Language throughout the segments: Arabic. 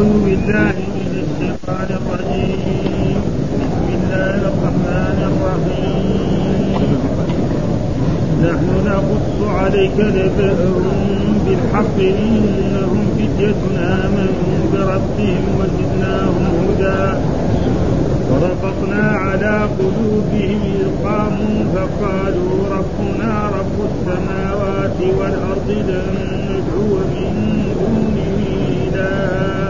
أعوذ بالله من الشيطان الرجيم. بسم الله الرحمن الرحيم. نحن نقص عليك نبأهم بالحق إنهم فتية آمنوا بربهم وزدناهم هدى. وربطنا على قلوبهم إذ قاموا فقالوا ربنا رب السماوات والأرض لن ندعو من دونه إلها.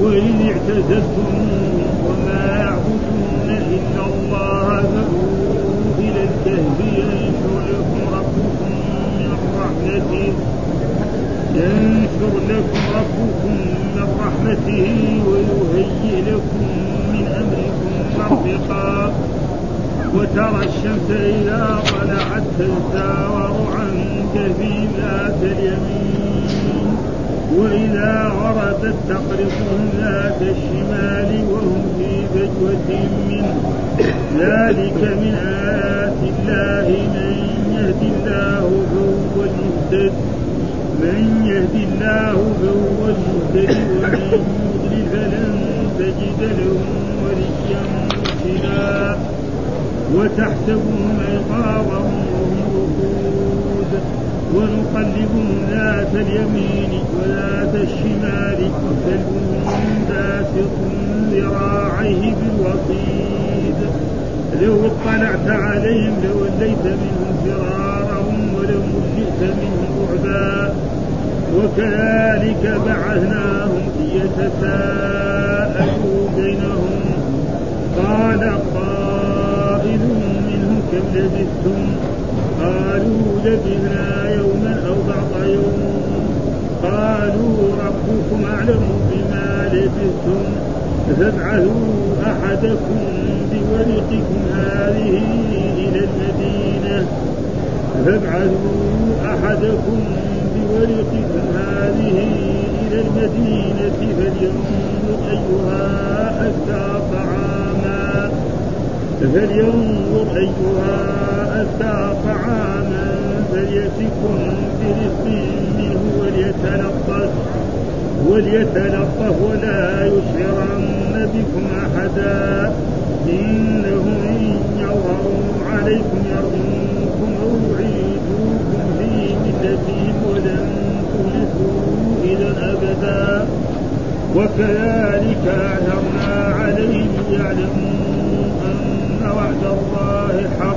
وإن اعتزلتموهم وما يعبدون إلا الله فأووا إلى الكهف ينشر لكم ربكم من رحمته ينشر لكم ربكم من رحمته ويهيئ لكم من أمركم مرفقا وترى الشمس إذا طلعت تزاور عن كفيفات اليمين. وإذا غربت تقرضهم ذات الشمال وهم في فجوة منه. ذلك من آيات الله من يهد الله فهو المهتد. من يهد الله فهو المهتد ومن يضلل فلن تجد له وليا مرشدا. وتحسبهم ايقاظا وهم ونقلبهم ذات اليمين وذات الشمال وكلبهم باسط ذراعيه بالوصيد لو اطلعت عليهم لوليت منهم فرارهم ولملئت منهم رعبا. وكذلك بعثناهم ليتساءلوا بينهم. قال قائل منهم كم لبثتم؟ قالوا لبثنا يوما أو بعض يوم. قالوا ربكم أعلم بما لبثتم فابعثوا أحدكم بورقكم هذه إلى المدينة. فابعثوا أحدكم بورقكم هذه إلى المدينة فلينظر أيها أزكى طعاما. فلينظر أيها أزكى طعاما فليأتكم برزق منه وليتلطف وليتلطف ولا يشعرن بكم أحدا. إنهم إن يظهروا عليكم يرجوكم أو يعيدوكم في ملتهم ولن تفلحوا إذا أبدا وكذلك أعثرنا عليهم يعلموا أن وعد الله حق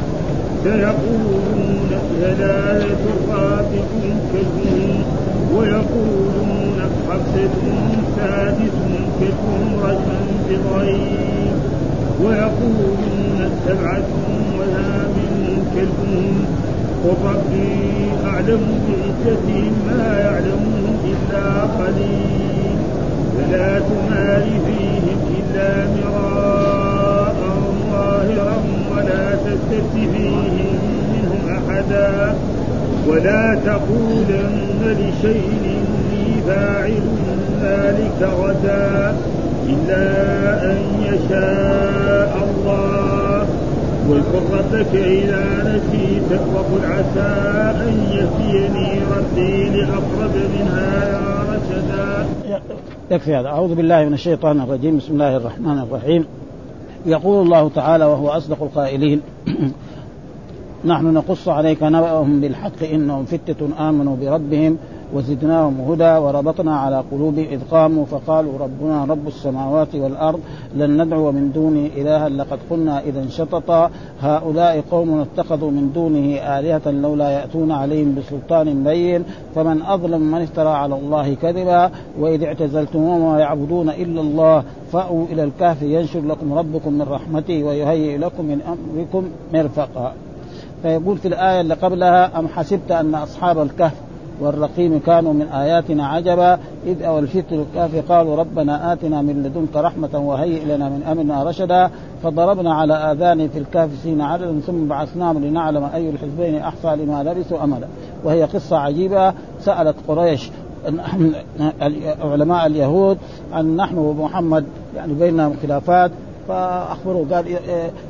سيقولون ثلاثة رابعهم كلبهم ويقولون خمسة سادسهم كلبهم رجما بالغيب ويقولون سبعة وثامنهم كلبهم قل ربي أعلم بعزتهم ما يعلمهم إلا قليل. فلا تمار فيهم إلا مراء ظاهرا ولا تستفت فيهم منهم أحدا ولا تقولن لشيء إني فاعل ذلك غدا إلا أن يشاء الله. واذكر ربك إذا نسيت وقل عسى أن يهديني ربي لأقرب من هذا رشدا. يكفي هذا. أعوذ بالله من الشيطان الرجيم. بسم الله الرحمن الرحيم. يقول الله تعالى وهو أصدق القائلين. نحن نقص عليك نبأهم بالحق إنهم فتة آمنوا بربهم. وزدناهم هدى وربطنا على قلوبهم إذ قاموا فقالوا ربنا رب السماوات والأرض لن ندعو من دونه إلها لقد قلنا إذا شططا. هؤلاء قوم اتخذوا من دونه آلهة لولا يأتون عليهم بسلطان بين. فمن أظلم من افترى على الله كذبا. وإذ اعتزلتموهم وما يعبدون إلا الله فأووا إلى الكهف ينشر لكم ربكم من رحمته ويهيئ لكم من أمركم مرفقا. فيقول في الآية اللي قبلها أم حسبت أن أصحاب الكهف والرقيم كانوا من آياتنا عجبا إذ أو الفتر الكهف قالوا ربنا آتنا من لدنك رحمة وهيئ لنا من أمرنا رشدا. فضربنا على آذان في الكهف سين عددا ثم بعثناهم لنعلم أي الحزبين أحصى لما لبثوا أمدا. وهي قصة عجيبة. سألت قريش علماء اليهود أن نحن ومحمد يعني بيننا خلافات. فأخبروا قال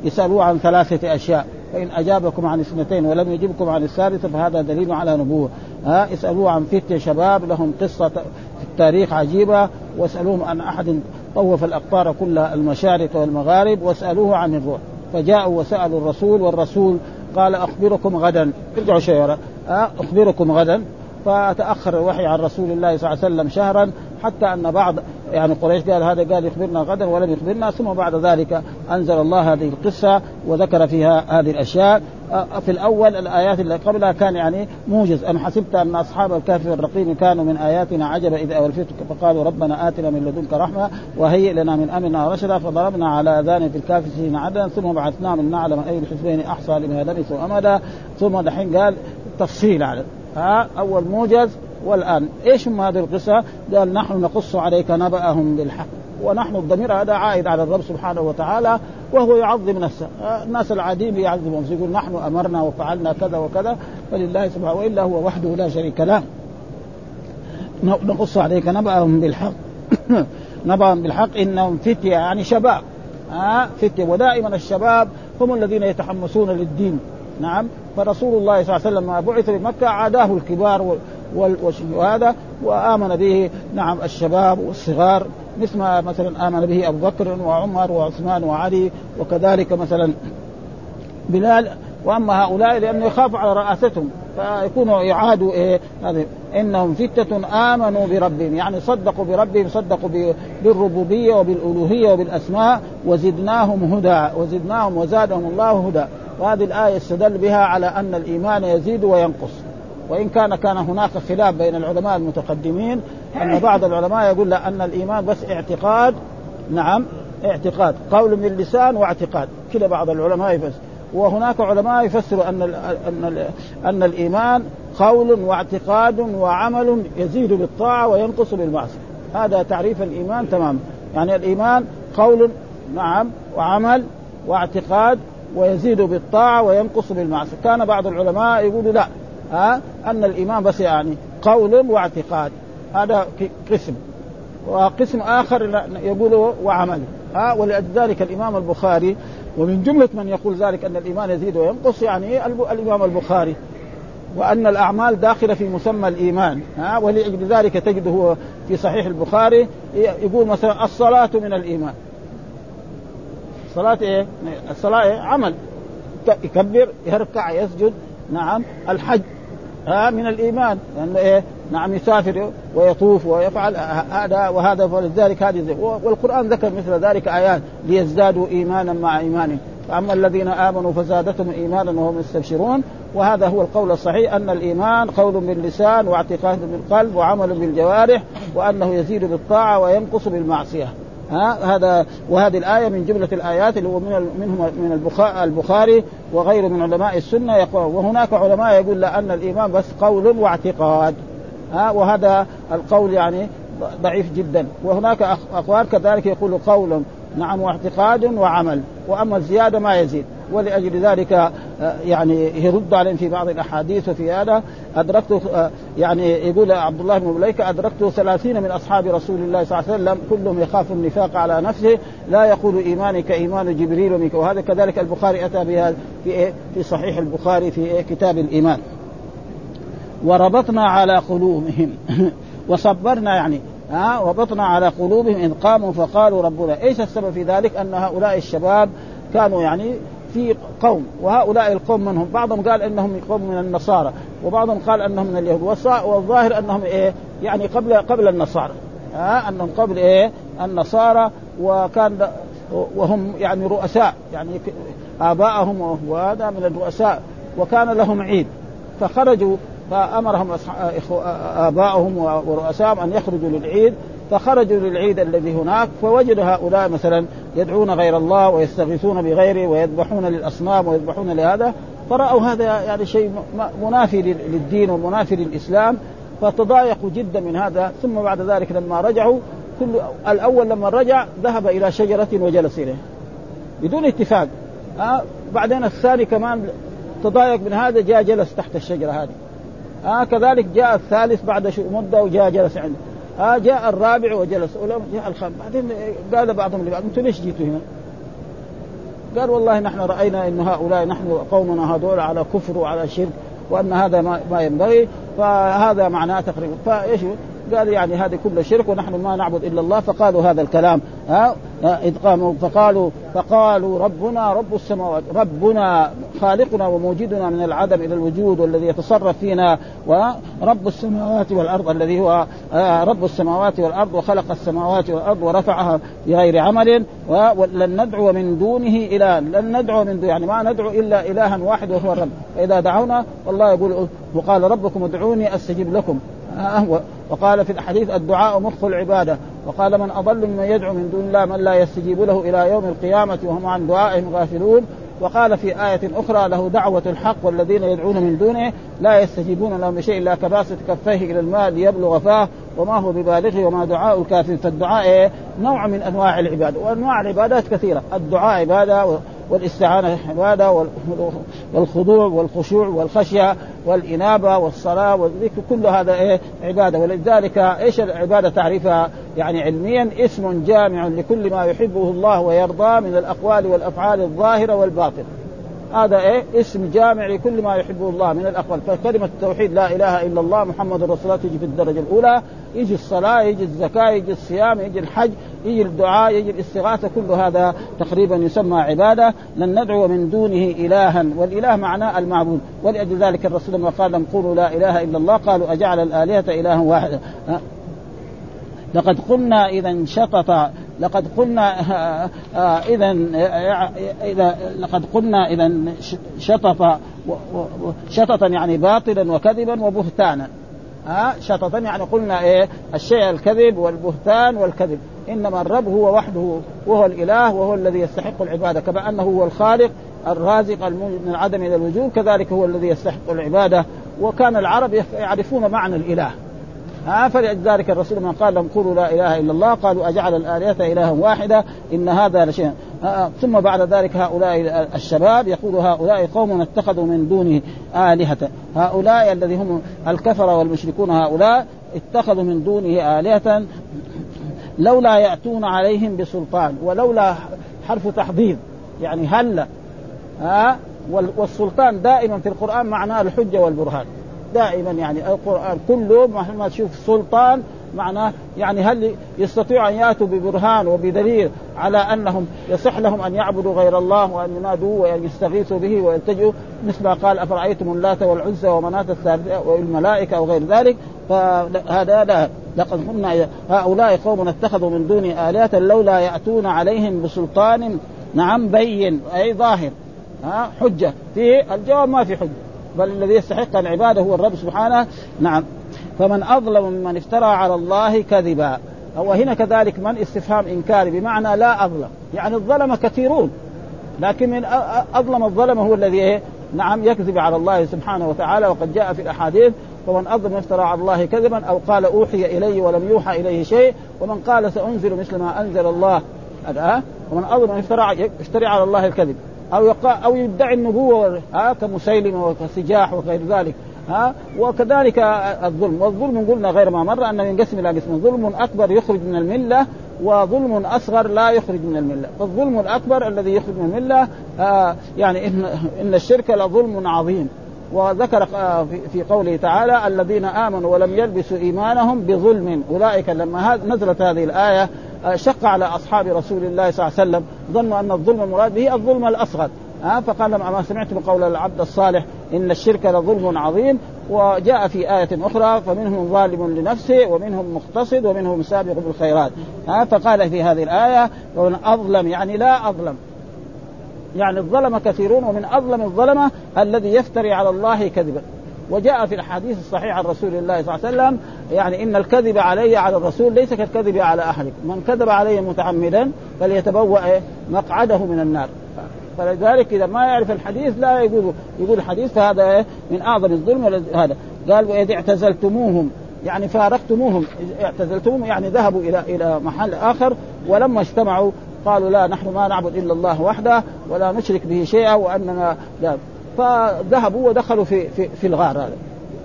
يسألوه عن ثلاثة أشياء. فإن أجابكم عن اثنتين ولم يجبكم عن الثالثة فهذا دليل على نبوة. ها اسألوه عن فتية شباب لهم قصة في التاريخ عجيبة واسألوهم عن أحد طوف الأقطار كل المشارق والمغارب واسألوه عن الروح. فجاءوا وسألوا الرسول والرسول قال أخبركم غدا. ارجعوا شيئا أخبركم غدا. فتأخر الوحي عن رسول الله صلى الله عليه وسلم شهرا. حتى أن بعض يعني قريش قال هذا قال يخبرنا غدا ولم يخبرنا ثم بعد ذلك أنزل الله هذه القصة وذكر فيها هذه الأشياء. في الأول الآيات اللي قبلها كان يعني موجز. ام حسبت أن أصحاب الكهف والرقيم كانوا من آياتنا عجبا اذا أولفتك فقالوا ربنا آتنا من لدنك رحمة وهيئ لنا من أمرنا رشدا فضربنا على آذان في الكهف سنين عددا ثم بعثناهم لنعلم أي الحزبين أحصى لما لبثوا أمدا. ثم دحين قال تفصيل على ها أول موجز والآن. إيش هم هذه القصة؟ قال نحن نقص عليك نبأهم بالحق. ونحن الضمير هذا عائد على الرب سبحانه وتعالى وهو يعظم نفسه. الناس العاديين يعظمون يقول نحن أمرنا وفعلنا كذا وكذا فلله سبحانه وإلا هو وحده لا شريك له. نقص عليك نبأهم بالحق. نبأهم بالحق. إنهم فتية يعني شباب. ها فتية. ودائما الشباب هم الذين يتحمسون للدين. نعم. فرسول الله صلى الله عليه وسلم بعث بمكة عاداه الكبار وهذا وآمن به نعم الشباب والصغار مثل ما مثلا آمن به أبو بكر وعمر وعثمان وعلي وكذلك مثلا بلال. وأما هؤلاء لأنه يخاف على رئاستهم فيكونوا يعادوا إيه إنهم فتة آمنوا بربهم يعني صدقوا بربهم صدقوا بالربوبية وبالألوهية وبالأسماء وزدناهم هدى وزدناهم وزادهم الله هدى. وهذه الآية استدل بها على أن الإيمان يزيد وينقص. وإن كان كان هناك خلاف بين العلماء المتقدمين أن بعض العلماء يقول لا أن الإيمان بس اعتقاد. نعم اعتقاد. قول من اللسان واعتقاد. كذا بعض العلماء يفسر وهناك علماء يفسروا أن ال أن ال أن الإيمان قول واعتقاد وعمل يزيد بالطاعة وينقص بالمعصية. هذا تعريف الإيمان تمام. يعني الإيمان قول نعم وعمل واعتقاد ويزيد بالطاعة وينقص بالمعصية. كان بعض العلماء يقولوا لا ها؟ أن الايمان بس يعني قول واعتقاد. هذا قسم. وقسم آخر يقول وعمل. ها؟ ولذلك الإمام البخاري ومن جملة من يقول ذلك أن الإيمان يزيد وينقص يعني الإمام البخاري. وأن الأعمال داخلة في مسمى الإيمان. ها؟ ولأجل ذلك تجده في صحيح البخاري يقول مثلا الصلاة من الإيمان. الصلاه إيه؟ الصلاه إيه؟ عمل. يكبر يركع يسجد. نعم. الحج. ها من الإيمان. لأنه إيه؟ نعم يسافر ويطوف ويفعل هذا وهذا فلذلك هذه والقرآن ذكر مثل ذلك ايات ليزدادوا إيمانا مع إيمانهم. فأما الذين آمنوا فزادتهم إيمانا وهم يستبشرون. وهذا هو القول الصحيح أن الإيمان قول باللسان واعتقاد بالقلب وعمل بالجوارح وأنه يزيد بالطاعة وينقص بالمعصية. ها هذا وهذه الآية من جملة الآيات اللي هو من منهم من البخاري وغيره من علماء السنة يقول وهناك علماء يقول لأن الإيمان بس قول واعتقاد ها وهذا القول يعني ضعيف جدا. وهناك اقوال كذلك يقول قول نعم واعتقاد وعمل وأما الزيادة ما يزيد. ولأجل ذلك آه، يعني يرد عليهم في بعض الأحاديث وفي هذا أدركت آه، يعني يقول عبد الله بن مليكه أدركت ثلاثين من أصحاب رسول الله صلى الله عليه وسلم كلهم يخاف النفاق على نفسه لا يقول ايماني كإيمان جبريل وميك وهذا كذلك البخاري أتى بها في إيه؟ في صحيح البخاري في إيه؟ كتاب الإيمان وربطنا على قلوبهم وصبرنا يعني ها وبطنا على قلوبهم ان قاموا فقالوا ربنا إيش السبب في ذلك أن هؤلاء الشباب كانوا يعني في قوم وهؤلاء القوم منهم بعضهم قال إنهم قوم من النصارى وبعضهم قال إنهم من اليهود والظاهر إنهم إيه؟ يعني قبل قبل النصارى. ها أنهم قبل إيه؟ النصارى وكان وهم يعني رؤساء يعني آباءهم وهذا من الرؤساء وكان لهم عيد. فخرجوا فأمرهم اباؤهم ورؤسائهم أن يخرجوا للعيد فخرجوا للعيد الذي هناك فوجد هؤلاء مثلا يدعون غير الله ويستغيثون بغيره ويذبحون للأصنام ويذبحون لهذا فرأوا هذا يعني شيء منافي للدين ومنافي للإسلام فتضايقوا جدا من هذا. ثم بعد ذلك لما رجعوا كل الأول لما رجع ذهب إلى شجرة وجلس إليها بدون اتفاق. آه بعدين الثاني كمان تضايق من هذا جاء جلس تحت الشجرة هذه. آه كذلك جاء الثالث بعد مدة وجاء جلس عنده. آه جاء الرابع وجلس. جاء الخامس. بعدين قال بعضهم لبعض أنتم ليش جيتوا هنا؟ قال والله نحن رأينا إن هؤلاء نحن قومنا هذول على كفر وعلى شرك وأن هذا ما ينبغي فهذا معناه تقريبا. فإيش قال يعني هذه كل شرك ونحن ما نعبد إلا الله فقالوا هذا الكلام. ها؟ إذ قاموا فقالوا فقالوا ربنا رب السماوات ربنا خالقنا وموجدنا من العدم إلى الوجود والذي يتصرف فينا ورب السماوات والأرض الذي هو آه، رب السماوات والأرض وخلق السماوات والأرض ورفعها بغير عمل ولن ندعو من دونه اله لن ندعو من دونه يعني ما ندعو إلا إلها واحد وهو الرب. فإذا دعونا والله يقول وقال ربكم ادعوني أستجب لكم. وقال في الحديث الدعاء مخ العبادة. وقال من أضل ممن يدعو من دون الله من لا يستجيب له إلى يوم القيامة وهم عن دعائهم غافلون. وقال في آية أخرى له دعوة الحق والذين يدعون من دونه لا يستجيبون لهم بشيء إلا كباسط كفيه إلى الماء ليبلغ فاه. وما هو ببالغه وما دعاء الكافر. فالدعاء؟ نوع من أنواع العبادة وأنواع العبادات كثيرة. الدعاء عبادة والاستعانة عبادة والخضوع والخشوع والخشية والإنابة والصلاة والذكر كل هذا إيه؟ عبادة. ولذلك إيش العبادة تعريفها؟ يعني علميا اسم جامع لكل ما يحبه الله ويرضاه من الأقوال والأفعال الظاهرة والباطنة. هذا إيه؟ اسم جامع لكل ما يحبه الله من الأقوال. فكلمة التوحيد لا إله إلا الله محمد رسول الله تجي في الدرجة الأولى. يجي الصلاة يجي الزكاة يجي الصيام يجي الحج يجي الدعاء يجي الاستغاثة. كل هذا تقريبا يسمى عبادة. لن ندعو من دونه الها. والإله معناه المعبود. ولأجل ذلك الرسول لما قال لم قولوا لا إله إلا الله قالوا أجعل الآلهة الها واحدا. لقد قلنا إذا انشطط لقد قلنا اذا إذا لقد قلنا اذا شطط شططا يعني باطلا وكذبا وبهتانا. ها شططا يعني قلنا إيه؟ الشيء الكذب والبهتان والكذب. إنما الرب هو وحده وهو الإله وهو الذي يستحق العبادة كما انه هو الخالق الرازق من العدم إلى الوجود كذلك هو الذي يستحق العبادة. وكان العرب يعرفون معنى الإله. ها فلذلك الرسول من قال لهم قولوا لا إله إلا الله قالوا أجعل الآلهة إلها واحدة إن هذا لشيء. ثم بعد ذلك هؤلاء الشباب يقول هؤلاء قوم اتخذوا من دونه آلهة. هؤلاء الذي هم الكفرة والمشركون هؤلاء اتخذوا من دونه آلهة لولا يأتون عليهم بسلطان ولولا حرف تحضير يعني هل ها والسلطان دائما في القرآن معناه الحجة والبرهان. دائما يعني القرآن كله ما تشوف سلطان معناه يعني هل يستطيع أن يأتوا ببرهان وبدليل على أنهم يصح لهم أن يعبدوا غير الله وأن ينادوا وأن يستغيثوا به ويلتجوا مثل ما قال أفرأيتم اللات والعزى ومناة الثالثة والملائكة أو غير ذلك فهذا لا لقد قلنا هؤلاء قوم اتخذوا من دون آلهة لولا يأتون عليهم بسلطان نعم بين أي ظاهر. ها حجة. في الجواب ما في حجة. بل الذي يستحق العباده هو الرب سبحانه. نعم. فمن أظلم ممن افترى على الله كذبا. هو هنا كذلك من استفهام إنكاري. بمعنى لا أظلم. يعني الظلم كثيرون. لكن من أظلم الظلم هو الذي إيه؟ نعم يكذب على الله سبحانه وتعالى. وقد جاء في الأحاديث ومن أظلم افترى على الله كذبا أو قال أوحي إلي ولم يوحى إليه شيء ومن قال سأنزل مثل ما أنزل الله. هذا ومن أظلم افترى على الله الكذب. أو أو يدعي النبوة ها كمسيلمه وكسجاح وغير ذلك ها؟ وكذلك الظلم. والظلم قلنا غير ما مر انه ينقسم إلى قسمين ظلم أكبر يخرج من الملة وظلم أصغر لا يخرج من الملة. فالظلم الأكبر الذي يخرج من الملة آه يعني إن إن الشرك لظلم عظيم. وذكر آه، في قوله تعالى الذين آمنوا ولم يلبسوا إيمانهم بظلم. أولئك لما نزلت هذه الآية شق على أصحاب رسول الله صلى الله عليه وسلم. ظنوا أن الظلم المراد به الظلم الأصغر. ها فقال ما سمعتم قول العبد الصالح إن الشرك لظلم عظيم؟ وجاء في آية أخرى فمنهم ظالم لنفسه ومنهم مقتصد ومنهم سابق بالخيرات. ها فقال في هذه الآية ومن أظلم يعني لا أظلم. يعني الظلم كثيرون ومن أظلم الظلمة الذي يفتري على الله كذبا. وجاء في الحديث الصحيح عن رسول الله صلى الله عليه وسلم يعني إن الكذب علي على الرسول ليس كالكذب على احدكم، من كذب علي متعمدا فليتبوأ مقعده من النار، فلذلك إذا ما يعرف الحديث لا يقول يقول الحديث فهذا من أعظم الظلم هذا. قال وإذ اعتزلتموهم يعني فارقتموهم. اعتزلتموهم يعني ذهبوا إلى إلى محل آخر ولما اجتمعوا قالوا لا نحن ما نعبد إلا الله وحده ولا نشرك به شيئا وأننا لا. فذهبوا ودخلوا في في, في الغار هذا.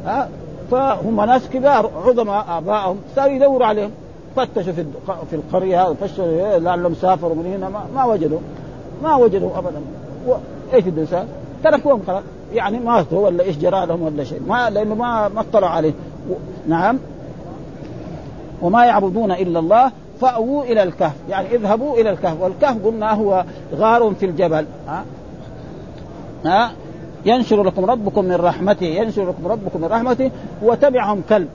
ها؟ فهم ناس كبار عظماء ابائهم صاروا يدوروا عليهم. فتشوا في في القرية فتشوا لعلهم سافروا من هنا. ما, ما وجدوا. ما وجدوا ابدا. إيش الانسان تركوهم خلاص. يعني ماتوا ولا إيش جرى لهم ولا شيء. ما لأنه ما ما اطلعوا عليه. نعم. وما يعبدون إلا الله فأووا إلى الكهف. يعني اذهبوا إلى الكهف. والكهف قلنا هو غار في الجبل. ها؟ ها؟ ينشر لكم ربكم من رحمته ينشر لكم ربكم من رحمته وتبعهم كلب.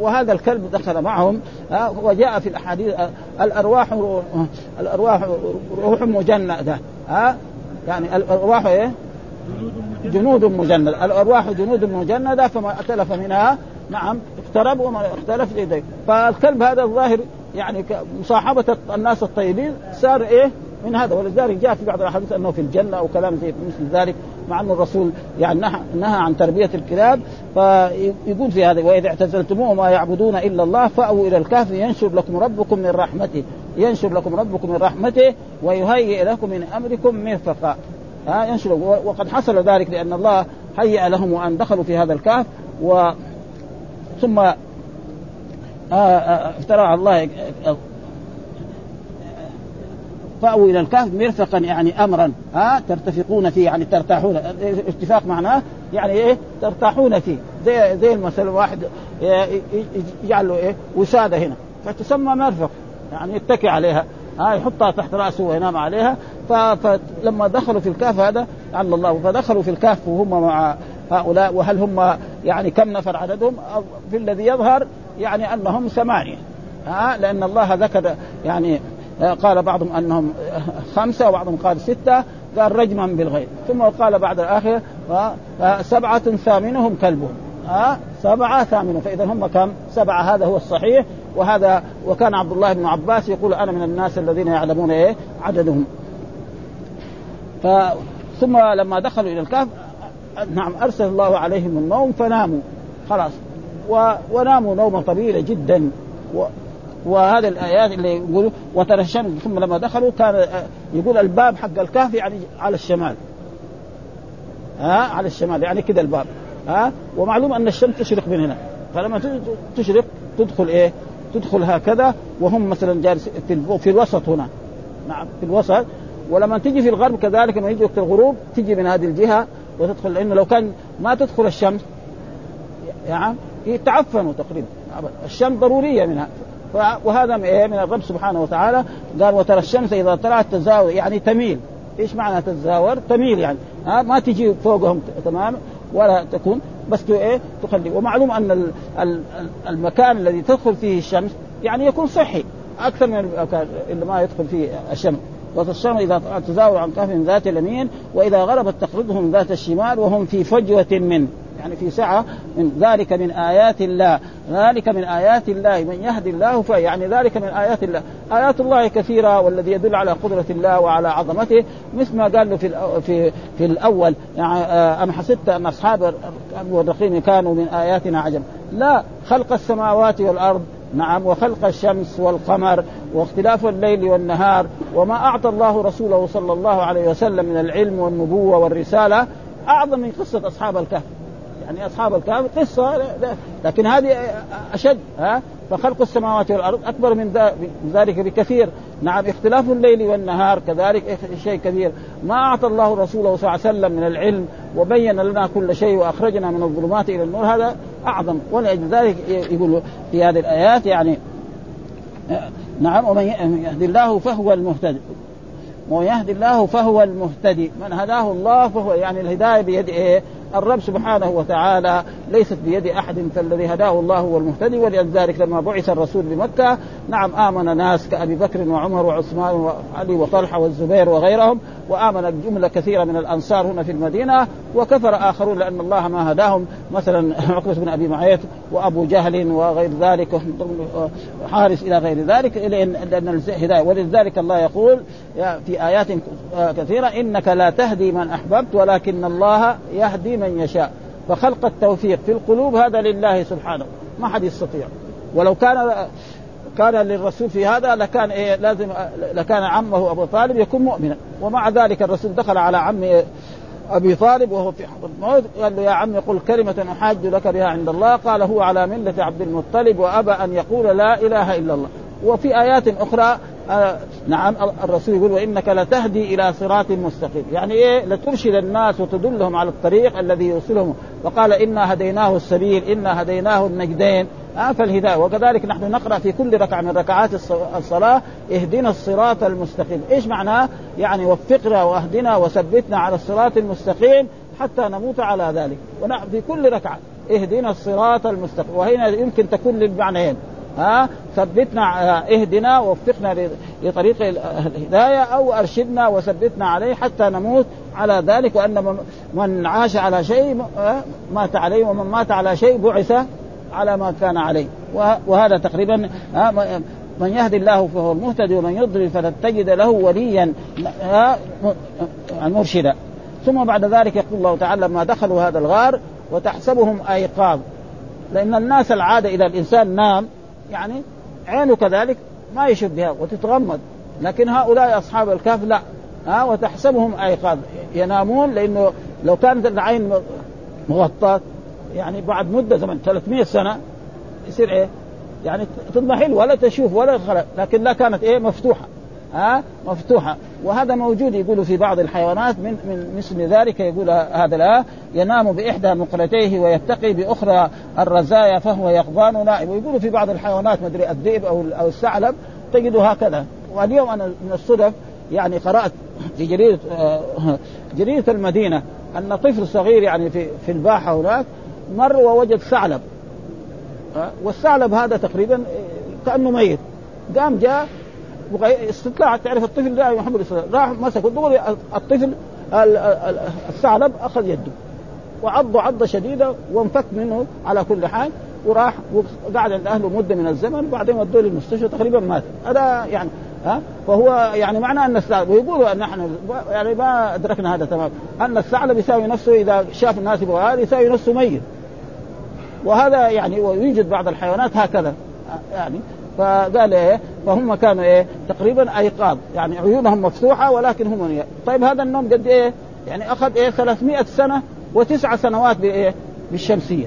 وهذا الكلب دخل معهم وجاء في الأحاديث الأرواح الأرواح روح مجندة. ها يعني الأرواح إيه؟ جنود مجندة. الأرواح جنود مجندة فما أتلف منها. نعم اقترب وما اختلف يديه فالكلب هذا الظاهر يعني مصاحبة الناس الطيبين صار إيه؟ من هذا. ولذلك جاء في بعض الأحاديث أنه في الجنة أو كلام زي مثل ذلك. مع أن الرسول يعني نهى عن تربية الكلاب فيقول في هذا وإذا اعتزلتموه ما يعبدون إلا الله فأووا إلى الكهف ينشر لكم ربكم من رحمته ينشر لكم ربكم من رحمته ويهيئ لكم من أمركم مرفقا ها ينشر. وقد حصل ذلك لأن الله هيأ لهم وأن دخلوا في هذا الكهف و ثم افترى على الله فأووا إلى الكهف مرفقا يعني أمرا. ها ترتفقون فيه يعني ترتاحون. ارتفاق معناه يعني إيه؟ ترتاحون فيه. زي زي مثلا واحد يجعل له إيه؟ وسادة هنا. فتسمى مرفق. يعني يتكي عليها. ها يحطها تحت رأسه وينام عليها. فلما دخلوا في الكهف هذا على الله فدخلوا في الكهف وهم مع هؤلاء. وهل هم يعني كم نفر عددهم؟ في الذي يظهر يعني أنهم ثمانية. ها لأن الله ذكر يعني قال بعضهم أنهم خمسة وبعضهم قال ستة قال رجما بالغيب. ثم قال بعد الآخر سبعة ثامنهم كلبهم. ها سبعة ثامنهم. فإذا هم كم؟ سبعة. هذا هو الصحيح. وهذا وكان عبد الله بن عباس يقول أنا من الناس الذين يعلمون إيه؟ عددهم. ف ثم لما دخلوا إلى الكهف نعم أرسل الله عليهم النوم فناموا. خلاص. و... وناموا نومة طويلة جدا. و... وهذه الآيات اللي يقولوا وترى الشمس ثم لما دخلوا كان يقول الباب حق الكهف يعني على الشمال. ها؟ على الشمال يعني كذا الباب. ها؟ ومعلوم أن الشمس تشرق من هنا. فلما تشرق تدخل إيه؟ تدخل هكذا وهم مثلا جالس في, في الوسط هنا. نعم في الوسط. ولما تجي في الغرب كذلك لما يجي وقت الغروب تجي من هذه الجهة وتدخل لأنه لو كان ما تدخل الشمس يعني يتعفنوا تقريبا. الشمس ضرورية منها. وهذا من الرب سبحانه وتعالى. قال وترى الشمس إذا طلعت تزاور. يعني تميل. إيش معنى تتزاور؟ تميل يعني. ها ما تجي فوقهم تمام ولا تكون بس إيه تخلي. ومعلوم أن المكان الذي تدخل فيه الشمس يعني يكون صحي أكثر من المكان اللي ما يدخل فيه الشمس. وتصوم إذا تزاور عن كهف ذات اليمين وإذا غربت تقرضهم ذات الشمال وهم في فجوة منه يعني في سعة من ذلك من آيات الله. ذلك من آيات الله. من يهدي الله في يعني ذلك من آيات الله. آيات الله كثيرة والذي يدل على قدرة الله وعلى عظمته. مثل ما قال في في في الأول يعني آه، أم حسبت أن أصحاب الرقيم كانوا من آياتنا عجب لا. خلق السماوات والأرض نعم وخلق الشمس والقمر واختلاف الليل والنهار وما أعطى الله رسوله صلى الله عليه وسلم من العلم والنبوة والرسالة أعظم من قصة أصحاب الكهف. يعني أصحاب الكهف قصة لكن هذه أشد ها؟ فخلق السماوات والأرض أكبر من ذلك بكثير. نعم اختلاف الليل والنهار كذلك شيء كبير ما أعطى الله رسوله صلى الله عليه وسلم من العلم وبين لنا كل شيء وأخرجنا من الظلمات إلى النور هذا أعظم. ولأجل ذلك يقول في هذه الآيات يعني نعم ومن يهدي الله فهو المهتد ومن يهدي الله فهو المهتدي. من هداه الله فهو يعني الهداية بيد إيه؟ الرب سبحانه وتعالى ليست بيد أحد فالذي هداه الله هو المهتدي ولذلك لما بعث الرسول بمكه نعم آمن ناس كأبي بكر وعمر وعثمان وعلي وطلحة والزبير وغيرهم وآمن جملة كثيرة من الأنصار هنا في المدينة وكفر آخرون لأن الله ما هداهم مثلا عقبة بن أبي معيط وأبو جهل وغير ذلك حارس إلى غير ذلك لأن الهداية ولذلك الله يقول في آيات كثيرة إنك لا تهدي من أحببت ولكن الله يهدي من يشاء. فخلق التوفيق في القلوب هذا لله سبحانه. ما حد يستطيع. ولو كان كان للرسول في هذا لكان إيه لازم لكان عمه أبو طالب يكون مؤمنا. ومع ذلك الرسول دخل على عم أبي طالب وهو في حضر الموت. قال له يا عم قل كلمة أحاج لك بها عند الله. قال هو على ملة عبد المطلب وأبى أن يقول لا إله إلا الله. وفي آيات أخرى آه نعم الرسول يقول وإنك لتهدي إلى صراط مستقيم. يعني إيه؟ لترشد الناس وتدلهم على الطريق الذي يوصلهم. وقال إنا هديناه السبيل إنا هديناه النجدين. آه فالهداية. وكذلك نحن نقرأ في كل ركعة من ركعات الصلاة اهدنا الصراط المستقيم، إيش معناه؟ يعني وفقنا وأهدنا وثبتنا على الصراط المستقيم حتى نموت على ذلك، ونحن في كل ركعة. اهدنا الصراط المستقيم، وهنا يمكن تكون للمعنيين. ها ثبتنا اهدنا ووفقنا لطريق الهداية أو أرشدنا وثبتنا عليه حتى نموت على ذلك وأن من عاش على شيء مات عليه ومن مات على شيء بعث على ما كان عليه. وهذا تقريبا من يهدي الله فهو المهتدي ومن يضلل فلن تجد له وليا مرشدا ثم بعد ذلك يقول الله تعالى لما دخلوا هذا الغار وتحسبهم أيقاظ. لأن الناس العادة إذا الإنسان نام يعني عينه كذلك ما يشوف بها وتتغمض. لكن هؤلاء أصحاب الكهف لا. ها وتحسبهم ايقاظ ينامون لأنه لو كانت العين مغطاة يعني بعد مدة زمن 300 سنة يصير إيه؟ يعني تضمحل ولا تشوف ولا خلق. لكن لا كانت إيه؟ مفتوحة. ها؟ مفتوحة. وهذا موجود يقول في بعض الحيوانات من من مثل ذلك يقول هذا لا. ينام بإحدى مقلتيه ويتقي بأخرى الرزايا فهو يقظان نائم ويقولوا في بعض الحيوانات ما أدري الذئب أو أو الثعلب تجده هكذا. واليوم أنا من الصدف يعني قرأت في جريده جريده المدينة أن طفل صغير يعني في في الباحة هناك مر ووجد ثعلب. والثعلب هذا تقريبا كأنه ميت. قام جاء استطلاع تعرف الطفل لا محمد راح مسك دغري الطفل الثعلب أخذ يده وعضه عضة شديدة وانفك منه على كل حال وراح وقعد عند أهله مدة من الزمن. وبعدين ودوه للمستشفى تقريبا مات. هذا يعني ها؟ فهو يعني معنى أن الثعلب ويقولوا أن إحنا يعني ما أدركنا هذا تمام. أن الثعلب يساوي نفسه إذا شاف الناس يبغى يساوي نفسه ميت. وهذا يعني ويوجد بعض الحيوانات هكذا يعني. فقال إيه فهم كانوا إيه تقريبا أيقاظ يعني عيونهم مفتوحة ولكن هم إيه؟ طيب هذا النوم قد إيه؟ يعني أخذ إيه 300 سنة وتسع سنوات بإيه؟ بالشمسية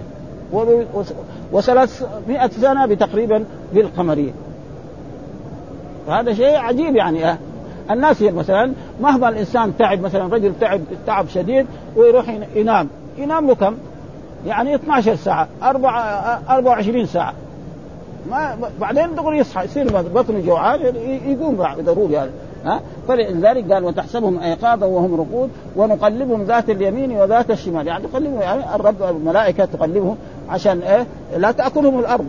و300 سنة بتقريبا بالقمرية وهذا شيء عجيب يعني أه. الناس مثلا مهما الإنسان تعب مثلا رجل تعب تعب شديد ويروح ينام ينام له كم؟ يعني 12 ساعة 24 ساعة ما بعدين دغري يصحى يصير بطنه جوعان يقوم ضروري يعني ها؟ فلذلك قال وتحسبهم أيقاظا وهم رقود ونقلبهم ذات اليمين وذات الشمال. يعني تقلبهم يعني الرب الملائكة تقلبهم عشان إيه؟ لا تأكلهم الأرض.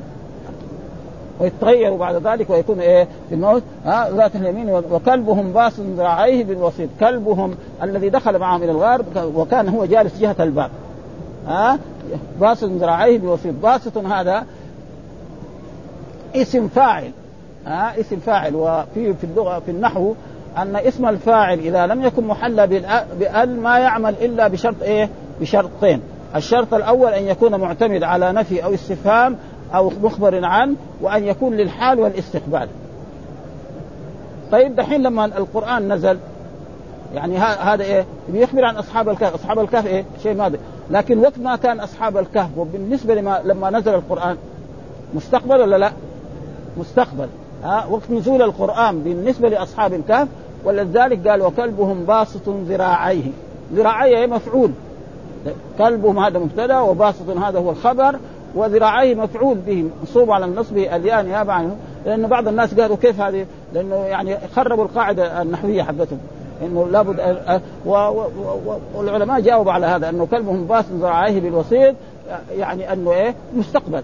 ويتغيروا بعد ذلك ويكون إيه؟ في الموت. ها؟ ذات اليمين وكلبهم باس ذراعيه بالوسيط. كلبهم الذي دخل معهم إلى الغار وكان هو جالس جهة الباب. ها؟ باسط ذراعيه بوسيط باسط هذا اسم فاعل ها اسم فاعل وفي في اللغة في النحو أن اسم الفاعل إذا لم يكن محلى بال ما يعمل إلا بشرط إيه؟ بشرطين، الشرط الأول أن يكون معتمد على نفي أو استفهام أو مخبر عنه وأن يكون للحال والاستقبال. طيب دحين لما القرآن نزل يعني هذا إيه؟ بيخبر عن أصحاب الكهف، أصحاب الكهف إيه؟ شيء ماضي، لكن وقت ما كان أصحاب الكهف وبالنسبة لما لما نزل القرآن مستقبل ولا لا؟ مستقبل. ها وقت نزول القرآن بالنسبة لأصحاب الكهف ولذلك قال وكلبهم باسط ذراعيه. ذراعيه مفعول. كلبهم هذا مبتدأ وباسط هذا هو الخبر وذراعيه مفعول به منصوب على النصب الياء نيابة عنه. لأنه بعض الناس قالوا كيف هذه؟ لأنه يعني خربوا القاعدة النحوية حقتهم. إنه لابد والعلماء جاوبوا على هذا أنه كلبهم باس ذراعيه بالوسيط يعني أنه إيه؟ مستقبل.